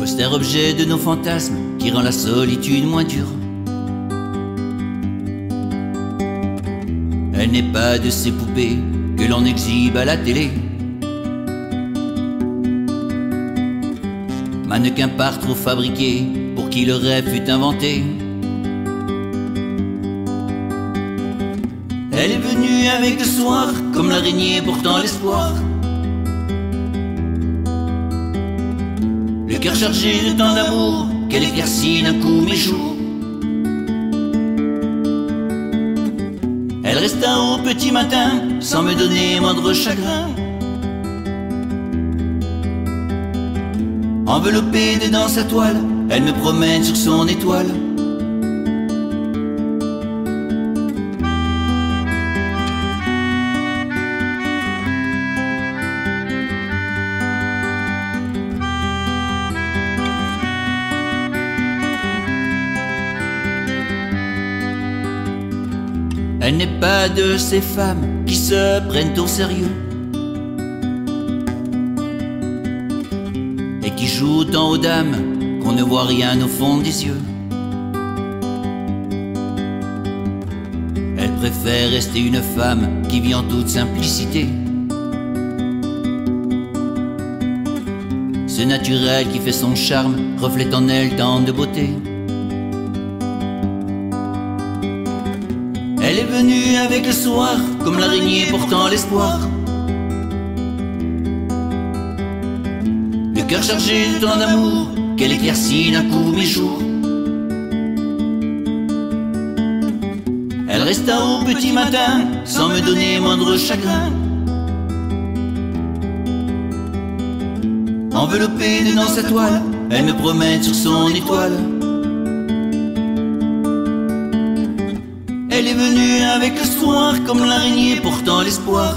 Austère objet de nos fantasmes qui rend la solitude moins dure. Elle n'est pas de ces poupées que l'on exhibe à la télé. Mannequin par trop fabriqué pour qui le rêve fut inventé. Le soir, comme l'araignée portant l'espoir. Le cœur chargé de tant d'amour, qu'elle éclaircit d'un coup mes jours. Elle resta au petit matin, sans me donner moindre chagrin. Enveloppée dedans sa toile, elle me promène sur son étoile. Pas de ces femmes qui se prennent au sérieux et qui jouent tant aux dames qu'on ne voit rien au fond des yeux. Elle préfère rester une femme qui vit en toute simplicité. Ce naturel qui fait son charme reflète en elle tant de beauté. Avec le soir, comme l'araignée portant l'espoir. Le cœur chargé de tant d'amour, qu'elle éclaircit d'un coup mes jours. Elle resta au petit matin, sans me donner moindre chagrin. Enveloppée dedans sa toile, elle me promène sur son étoile. Comme l'araignée portant l'espoir.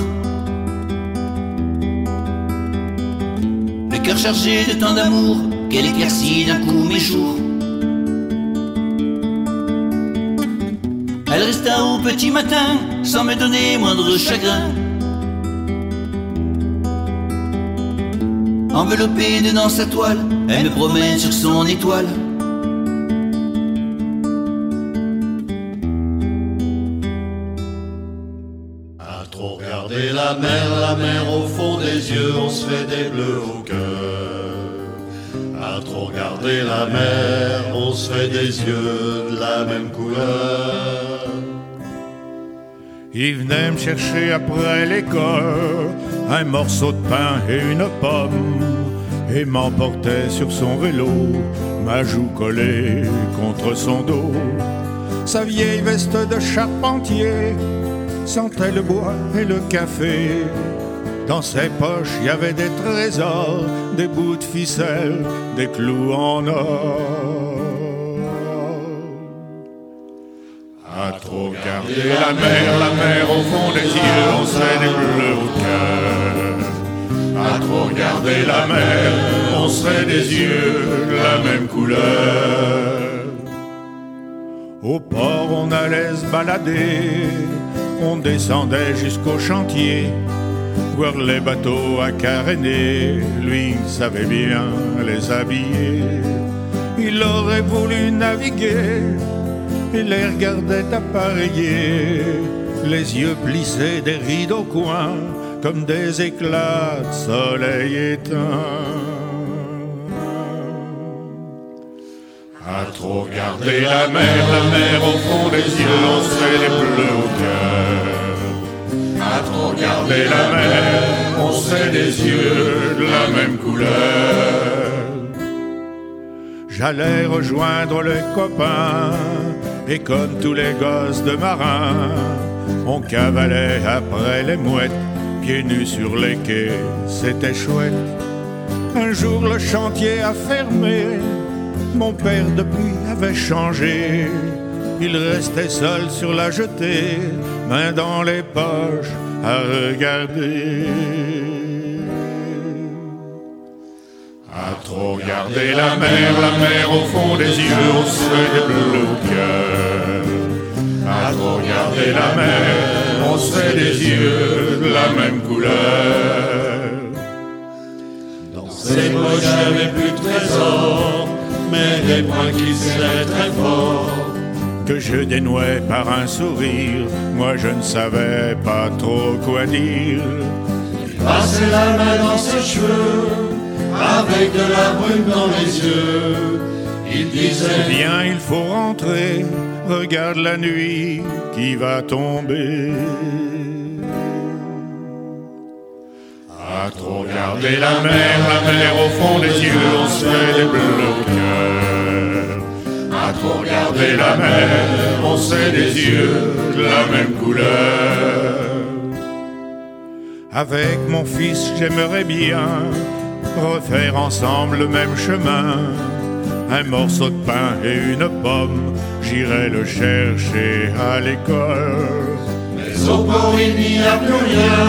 Le cœur chargé de tant d'amour qu'elle éclaircit d'un coup mes jours. Elle resta au petit matin sans me donner moindre chagrin. Enveloppée dedans sa toile, elle me promène sur son étoile. Venait me chercher après l'école un morceau de pain et une pomme et m'emportait sur son vélo, ma joue collée contre son dos. Sa vieille veste de charpentier sentait le bois et le café. Dans ses poches, il y avait des trésors, des bouts de ficelle, des clous en or. Regarder la mer, la mer au fond des yeux, on serait des bleus au cœur. À trop regarder la mer, on serait des yeux de la même couleur. Au port, on allait se balader, on descendait jusqu'au chantier, voir les bateaux à caréner. Lui savait bien les habiller. Il aurait voulu naviguer, il les regardait appareillés, les yeux plissés des rideaux coins, comme des éclats de soleil éteint. À trop regarder la mer, la mer au fond des yeux, on serait les bleus au cœur. À trop regarder la mer, on serait des yeux de la même couleur. J'allais rejoindre les copains, et comme tous les gosses de marins, on cavalait après les mouettes, pieds nus sur les quais, c'était chouette. Un jour le chantier a fermé, mon père depuis avait changé. Il restait seul sur la jetée, main dans les poches à regarder. À trop regarder la mer, la mer au fond des yeux, on serait des bleus cœur. À trop regarder la mer, on serait des yeux de la même couleur. Dans il n'y avait plus de trésors, mais des points qui serraient très fort. Que je dénouais par un sourire, moi je ne savais pas trop quoi dire. Passait la main dans ses cheveux, avec de la brume dans les yeux. Il disait Viens, il faut rentrer, regarde la nuit qui va tomber. À trop regarder la mer, la mer au fond des yeux, on se fait des cœur. À trop regarder la mer, on sait des yeux de la même couleur. Avec mon fils, j'aimerais bien refaire ensemble le même chemin. Un morceau de pain et une pomme, j'irai le chercher à l'école. Mais au port il n'y a plus rien,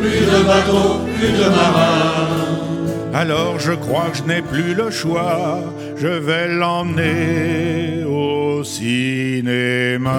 plus de bateaux, plus de marins. Alors je crois que je n'ai plus le choix, je vais l'emmener au cinéma.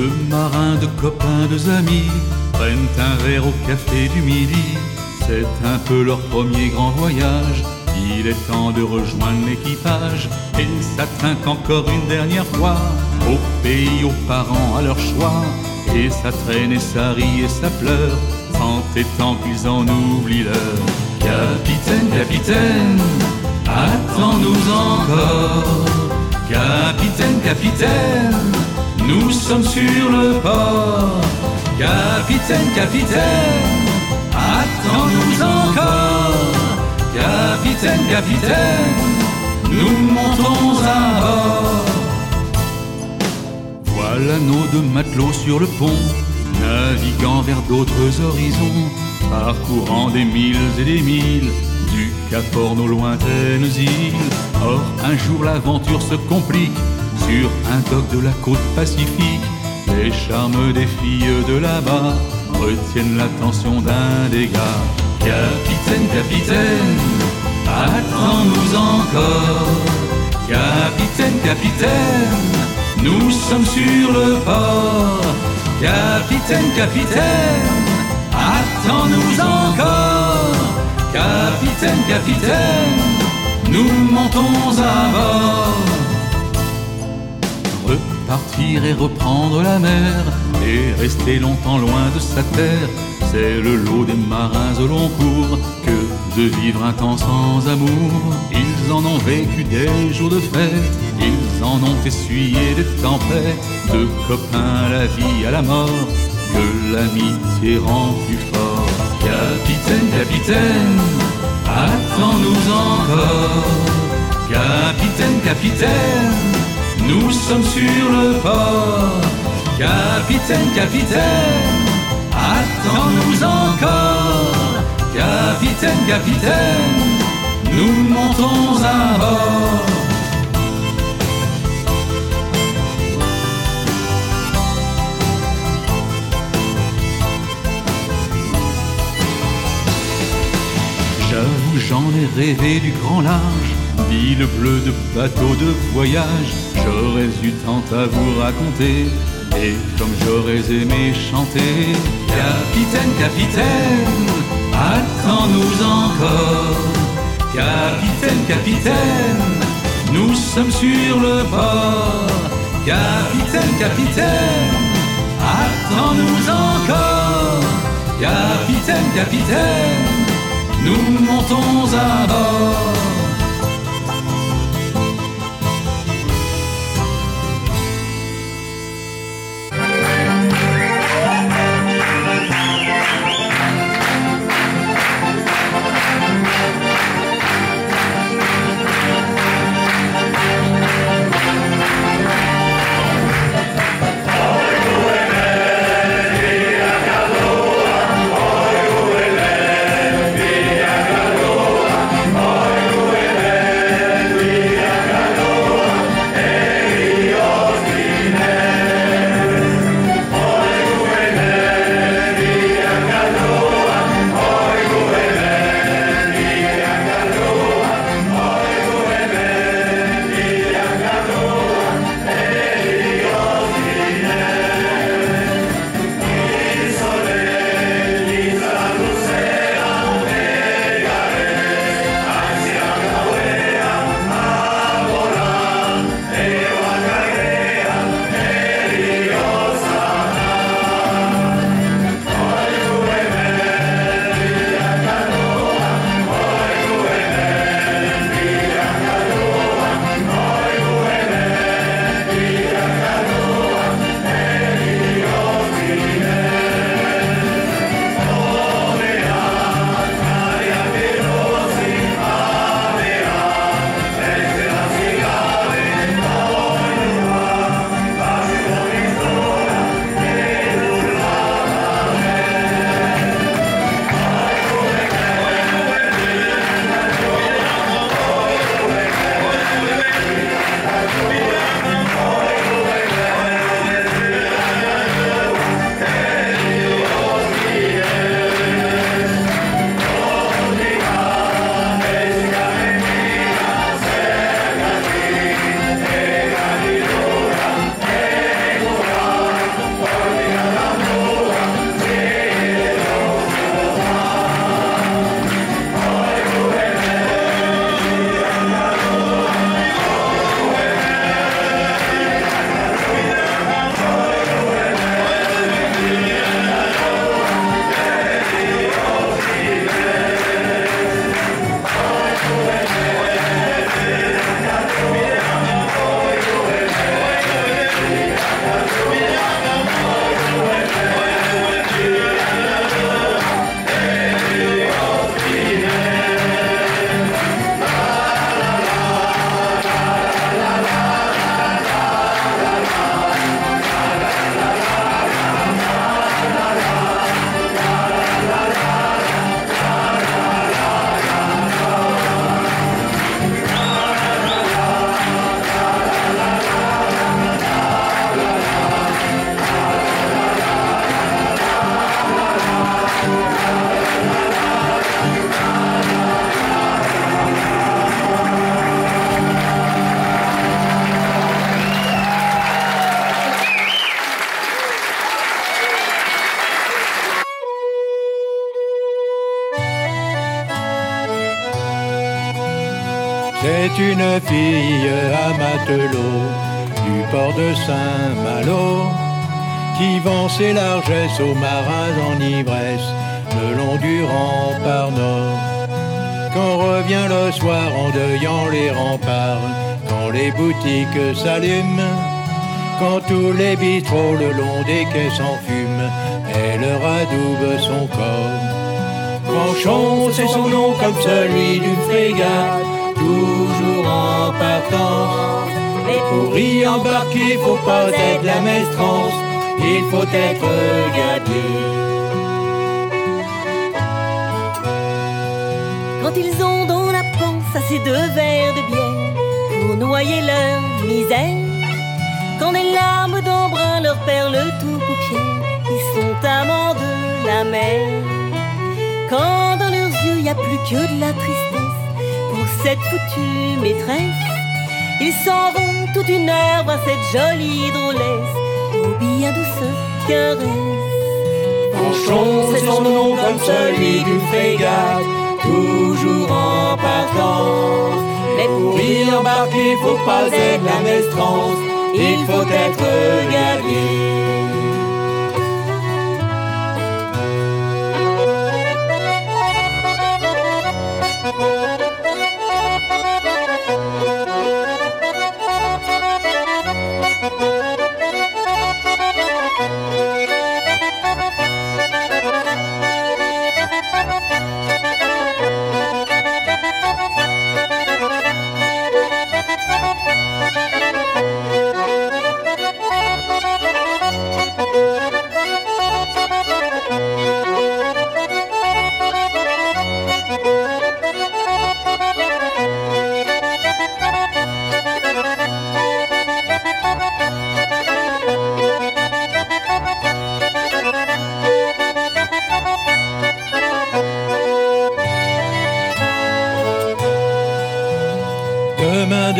Deux marins, de copains, deux amis prennent un verre au café du midi. C'est un peu leur premier grand voyage. Il est temps de rejoindre l'équipage et ça trinque encore une dernière fois au pays, aux parents, à leur choix. Et ça traîne et ça rit et ça pleure, tant et tant qu'ils en oublient l'heure. Capitaine, capitaine, attends-nous encore. Capitaine, capitaine, nous sommes sur le port. Capitaine, capitaine, attends-nous encore. Capitaine, capitaine, nous montons à bord. Voilà nos deux matelots sur le pont, naviguant vers d'autres horizons. parcourant des milles et des milles, du Cap aux lointaines îles. Or, un jour l'aventure se complique sur un dock de la côte pacifique. Les charmes des filles de là-bas retiennent l'attention d'un des gars. Capitaine, capitaine, attends-nous encore. Capitaine, capitaine, nous sommes sur le port. Capitaine, capitaine, attends-nous encore. Capitaine, capitaine, nous montons à bord. Repartir et reprendre la mer et rester longtemps loin de sa terre, c'est le lot des marins au long cours que de vivre un temps sans amour. Ils en ont vécu des jours de fête, ils en ont essuyé des tempêtes, de copains la vie à la mort, que l'amitié rend plus fort. Capitaine, capitaine, attends-nous encore. Capitaine, capitaine, nous sommes sur le port. Capitaine, capitaine, attends-nous encore. Capitaine, capitaine, nous montons à bord. J'avoue, j'en ai rêvé du grand large, d'île bleue de bateaux de voyage. J'aurais eu tant à vous raconter, et comme j'aurais aimé chanter. Capitaine, capitaine, attends-nous encore. Capitaine, capitaine, nous sommes sur le port. Capitaine, capitaine, attends-nous encore. Capitaine, capitaine, nous montons à bord. Ses largesses aux marins en ivresse le long du rempart nord. Quand revient le soir en deuillant les remparts, quand les boutiques s'allument, quand tous les bistrots le long des quais s'enfument, elle radoube son corps. Franchon, c'est son nom comme celui d'une frégate, toujours en partance. Mais pour y embarquer, faut pas être la maestrance, il faut être gardé. Quand ils ont dans la panse assez de verres de bière pour noyer leur misère, quand des larmes d'embrun leur perlent tout paupières, ils sont amants de la mer. Quand dans leurs yeux y a plus que de la tristesse pour cette foutue maîtresse, ils s'en vont toute une heure voir cette jolie drôlesse aux bien douces caresses. Franchon, c'est son nom comme celui d'une frégate, toujours en partance. Mais pour y embarquer, faut pas être la maestrance, il faut être guerrier.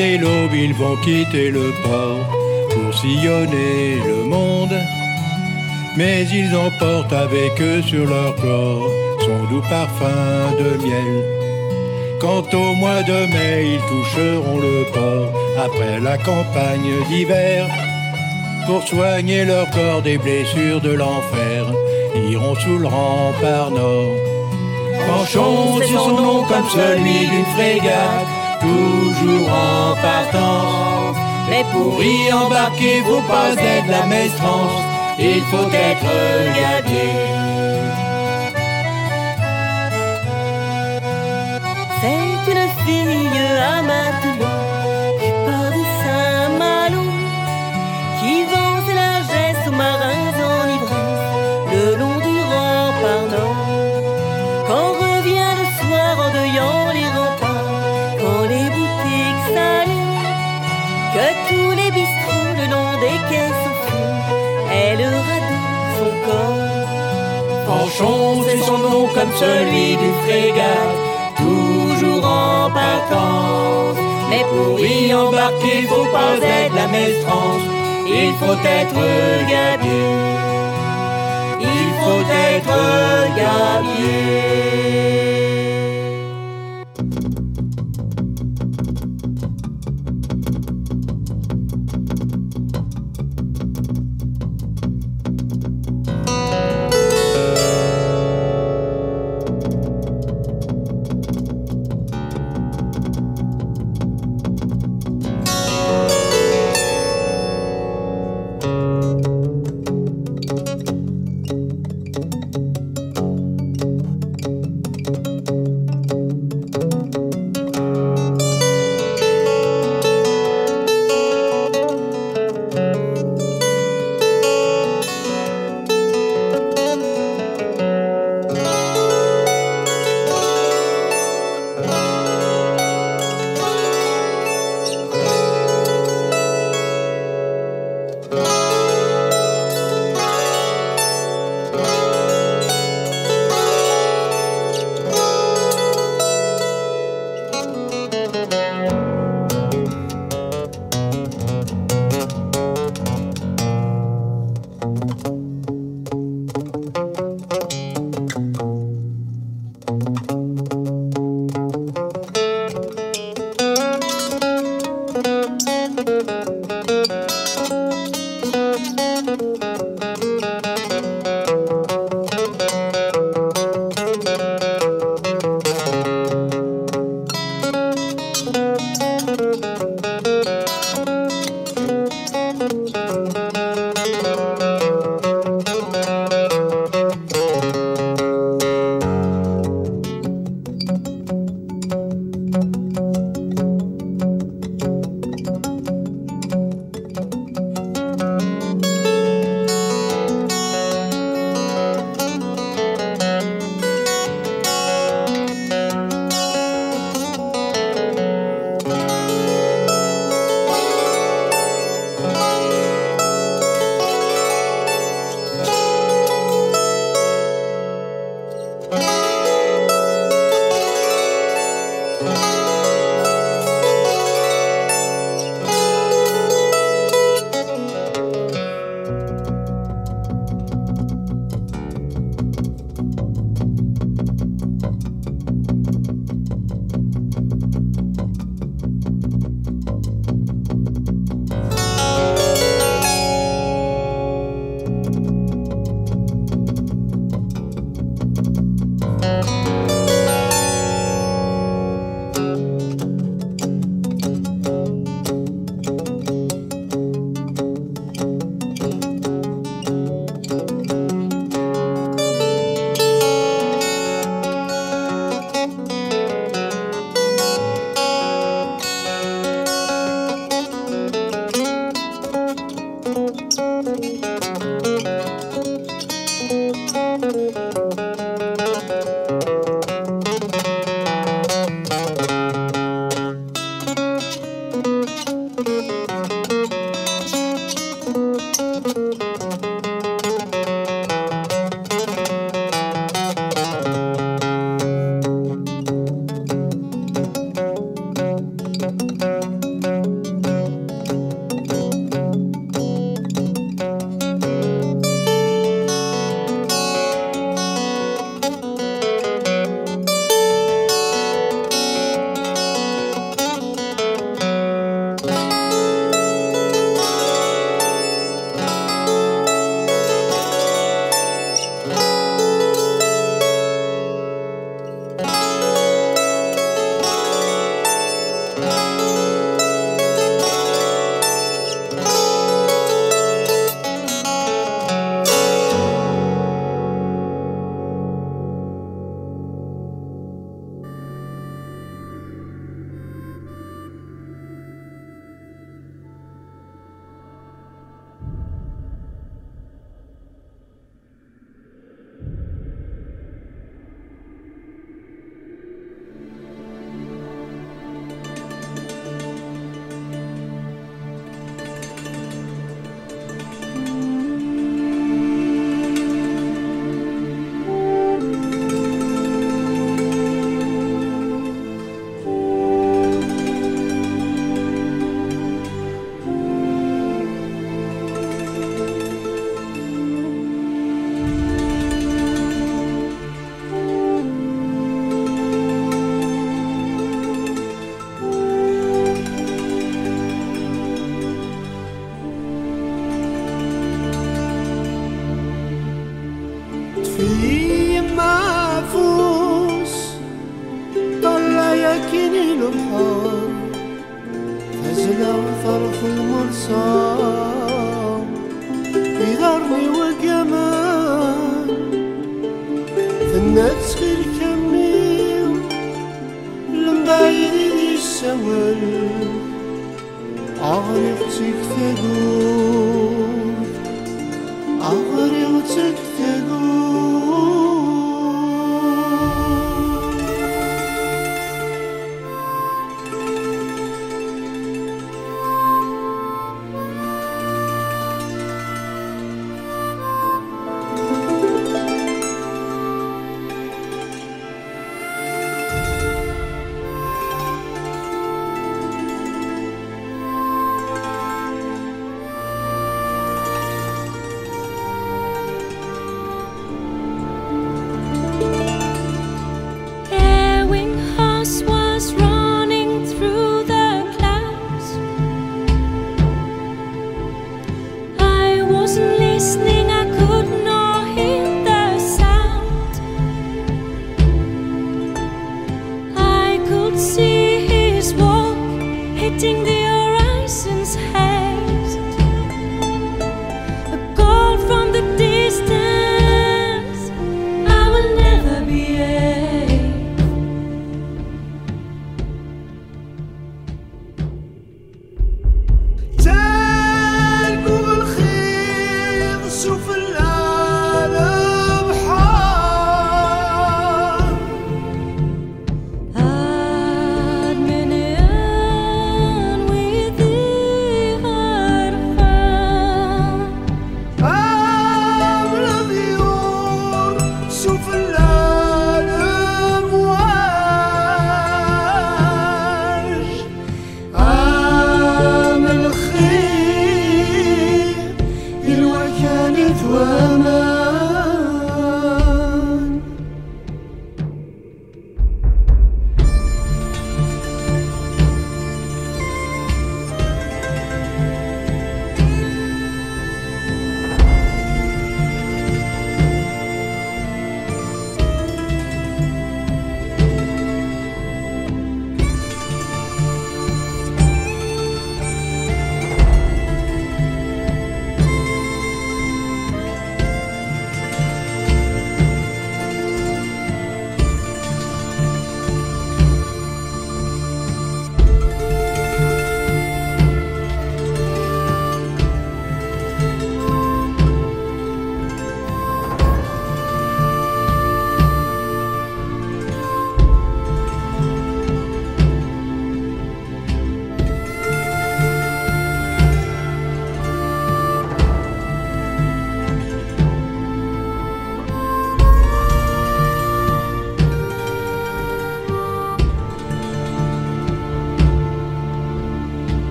Dès l'aube, ils vont quitter le port pour sillonner le monde. Mais ils emportent avec eux sur leur corps son doux parfum de miel. Quant au mois de mai, ils toucheront le port après la campagne d'hiver. Pour soigner leur corps des blessures de l'enfer, iront sous le rempart nord. Franchon, c'est son nom comme celui d'une frégate, toujours en partance. Mais pour y embarquer, faut pas être la maestrance, il faut être gardé. Celui d'une frégate, toujours en partance. Mais pour y embarquer, faut pas être la maestrance, il faut être gardé. Il faut être gardé.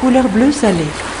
Couleur bleu salé.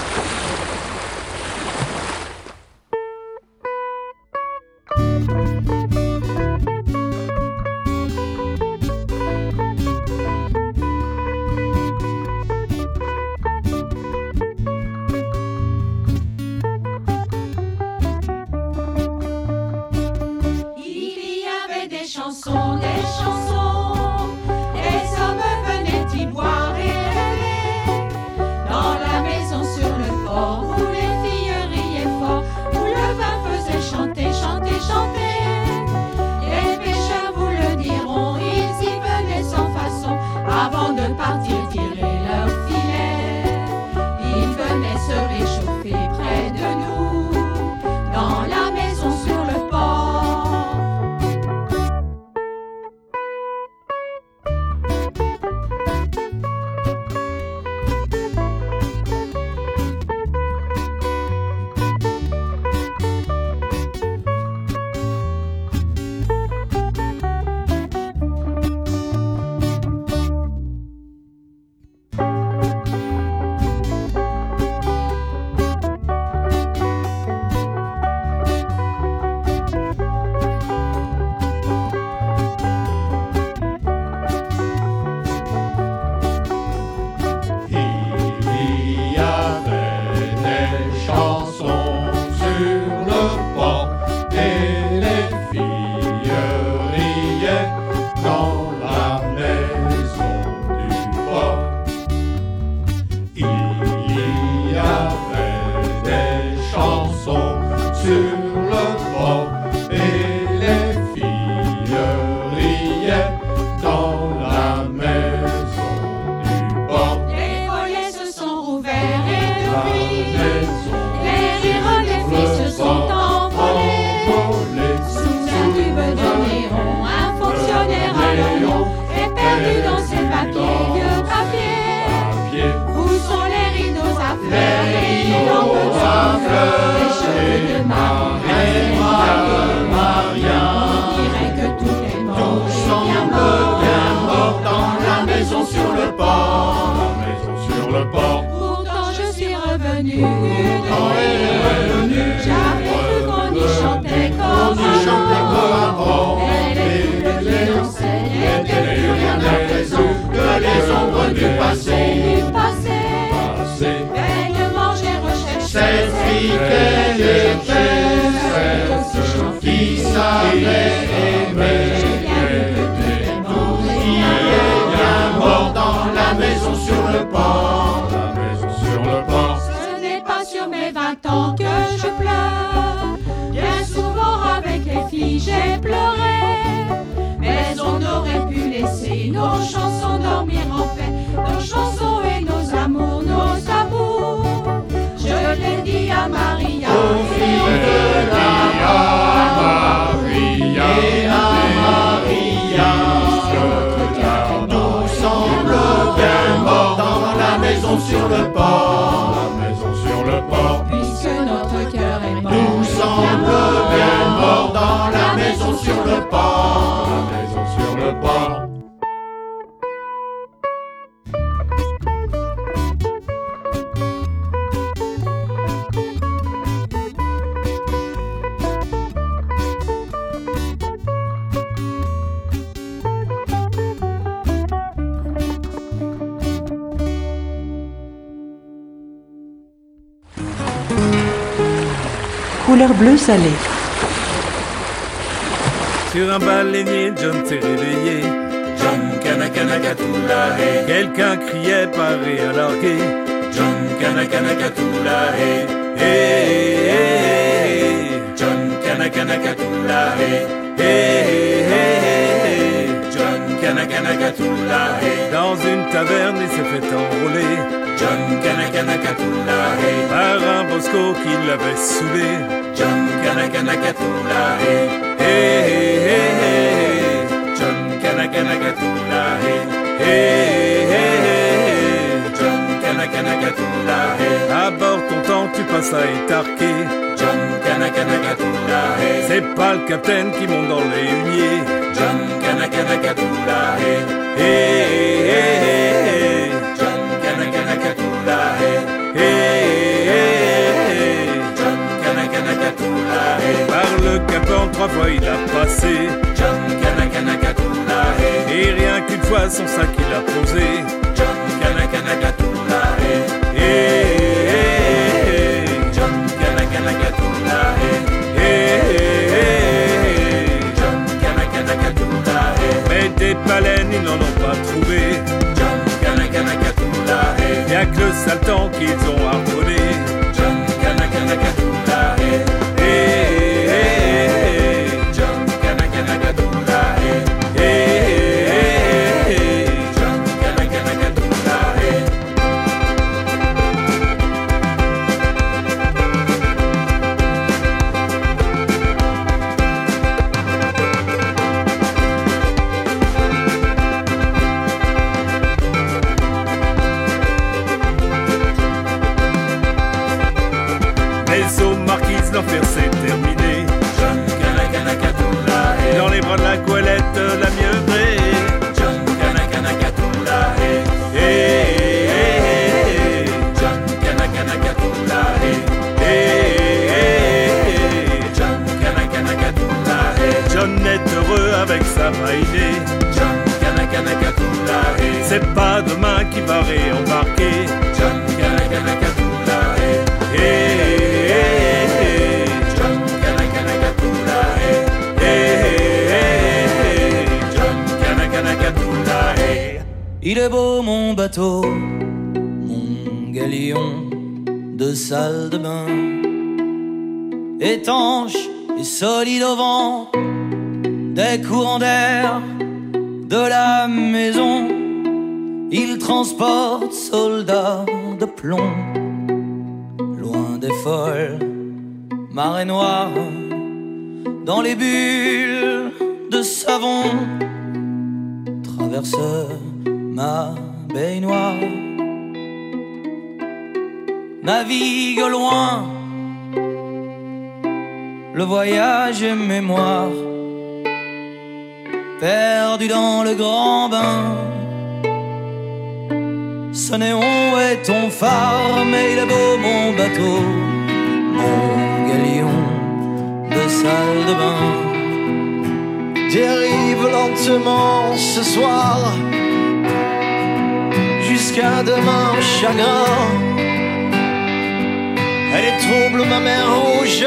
sur le port, la maison sur le port. couleur bleue salée. Sur un baleinier, John s'est réveillé. John Kanakanakatulahe. Quelqu'un criait paré à larguer. John Kanakanakatulahe. Hey, hey, hey, John Kanakanakatulahe. Hey, hey, John Kanakanakatulahe. Dans une taverne, il s'est fait enrôler. John Kanakanakatulahe. Par un bosco qui l'avait saoulé. John Kanakanakatulahe. À bord temps tu passes à étarquer. John C'est pas le capitaine qui monte dans les huniers. John Kanakanakatulahe. Hé, hé, hé, hé. qu'importe, trois fois il a passé. Et rien qu'une fois son sac il a posé. John Mais des baleines ils n'en ont pas trouvé. John Y'a que le sale qu'ils ont harponné. Le voyage est mémoire, perdu dans le grand bain. Ce néon est ton phare, mais il est beau mon bateau, mon galion de salle de bain. Dérive lentement ce soir jusqu'à demain chagrin. Elle est trouble ma mer rouge,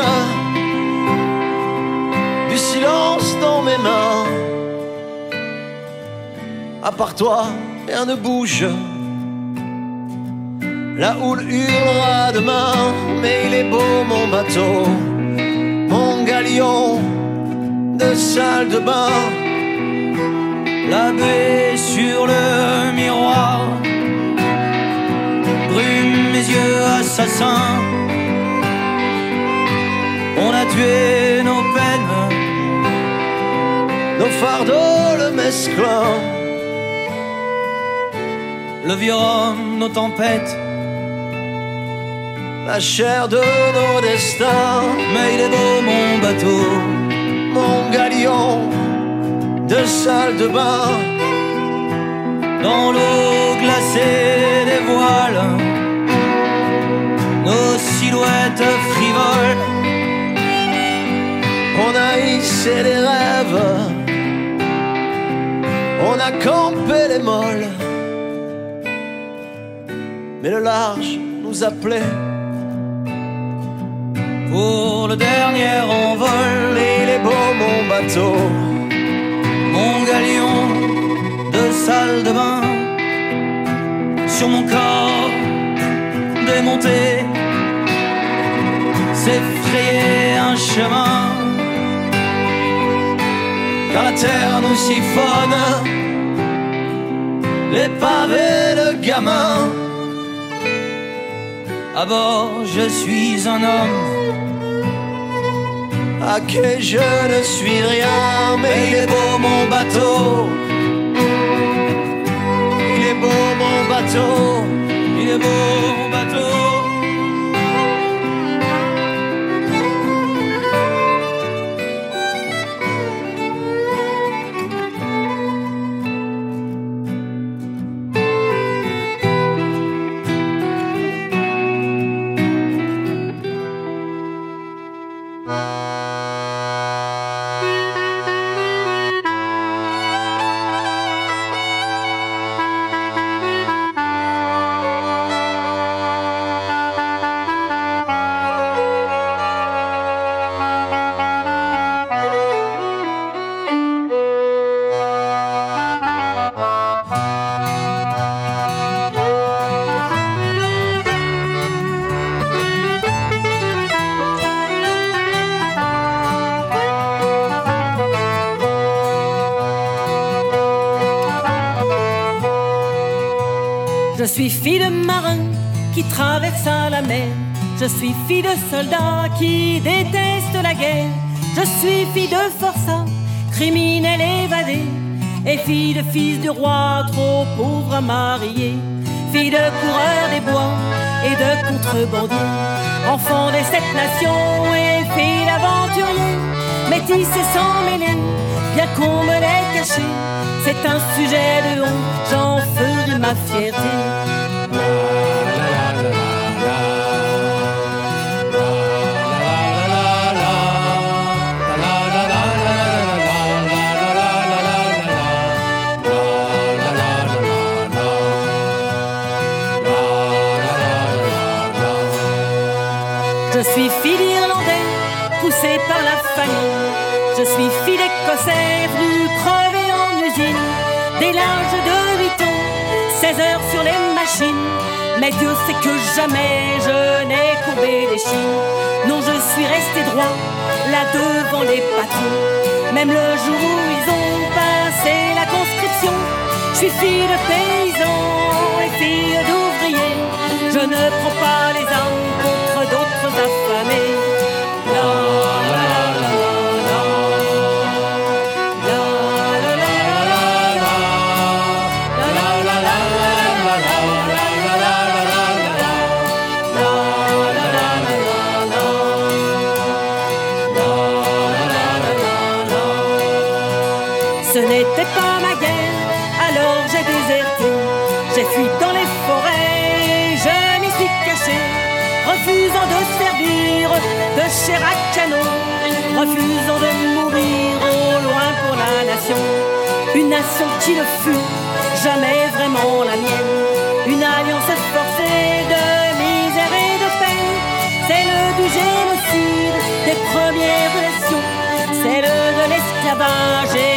silence dans mes mains. À part toi, rien ne bouge. La houle hurlera demain, mais il est beau mon bateau, mon galion de salle de bain. La baie sur le miroir brume mes yeux assassins. On a tué nos fardeaux, le mesclin, le vieux nos tempêtes la chair de nos destins. Mais il est beau mon bateau, mon galion de salle de bain. Dans l'eau glacée des voiles, nos silhouettes frivoles. On a hissé les rêves, on a campé les molles. Mais le large nous appelait pour le dernier envol. Il est beau mon bateau, mon galion de salle de bain. Sur mon corps démonté, s'est frayé un chemin. Car la terre nous siphonne les pavés de gamins. À bord, je suis un homme à qui je ne suis rien, mais il est beau mon bateau. Il est beau mon bateau, il est beau Je suis fille de soldat qui déteste la guerre. Je suis fille de forçat, criminel évadé. Et fille de fils du roi, trop pauvre à marier. Fille de coureur des bois et de contrebandier. Enfant des sept nations et fille d'aventurier. Métisse et sans mêler, bien qu'on me l'ait caché. C'est un sujet de honte, j'en ferai ma fierté. Mais Dieu sait que jamais je n'ai courbé les chiens. Non, je suis resté droit, là devant les patrons. Même le jour où ils ont passé la conscription, je suis fille de paysan et fille d'ouvrier. Je ne prends pas les armes contre d'autres affamés. qui ne fut jamais vraiment la mienne. Une alliance forcée de misère et de peine, celle du génocide des premières relations, celle de l'esclavage.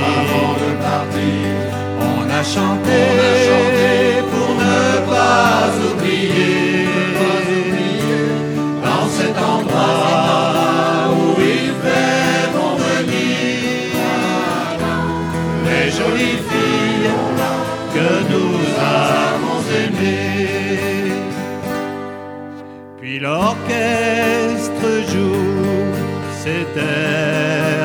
avant de partir, on a chanté, on a pour ne pas oublier, dans cet endroit où il fait bon venir les jolies filles que nous avons aimées. Puis l'orchestre joue, c'était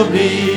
will be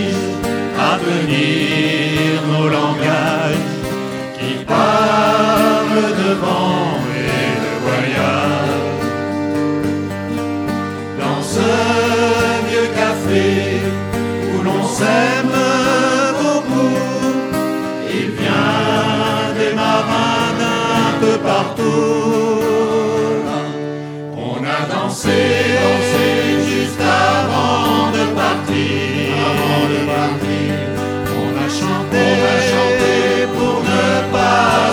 love.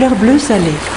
Couleur bleu salé.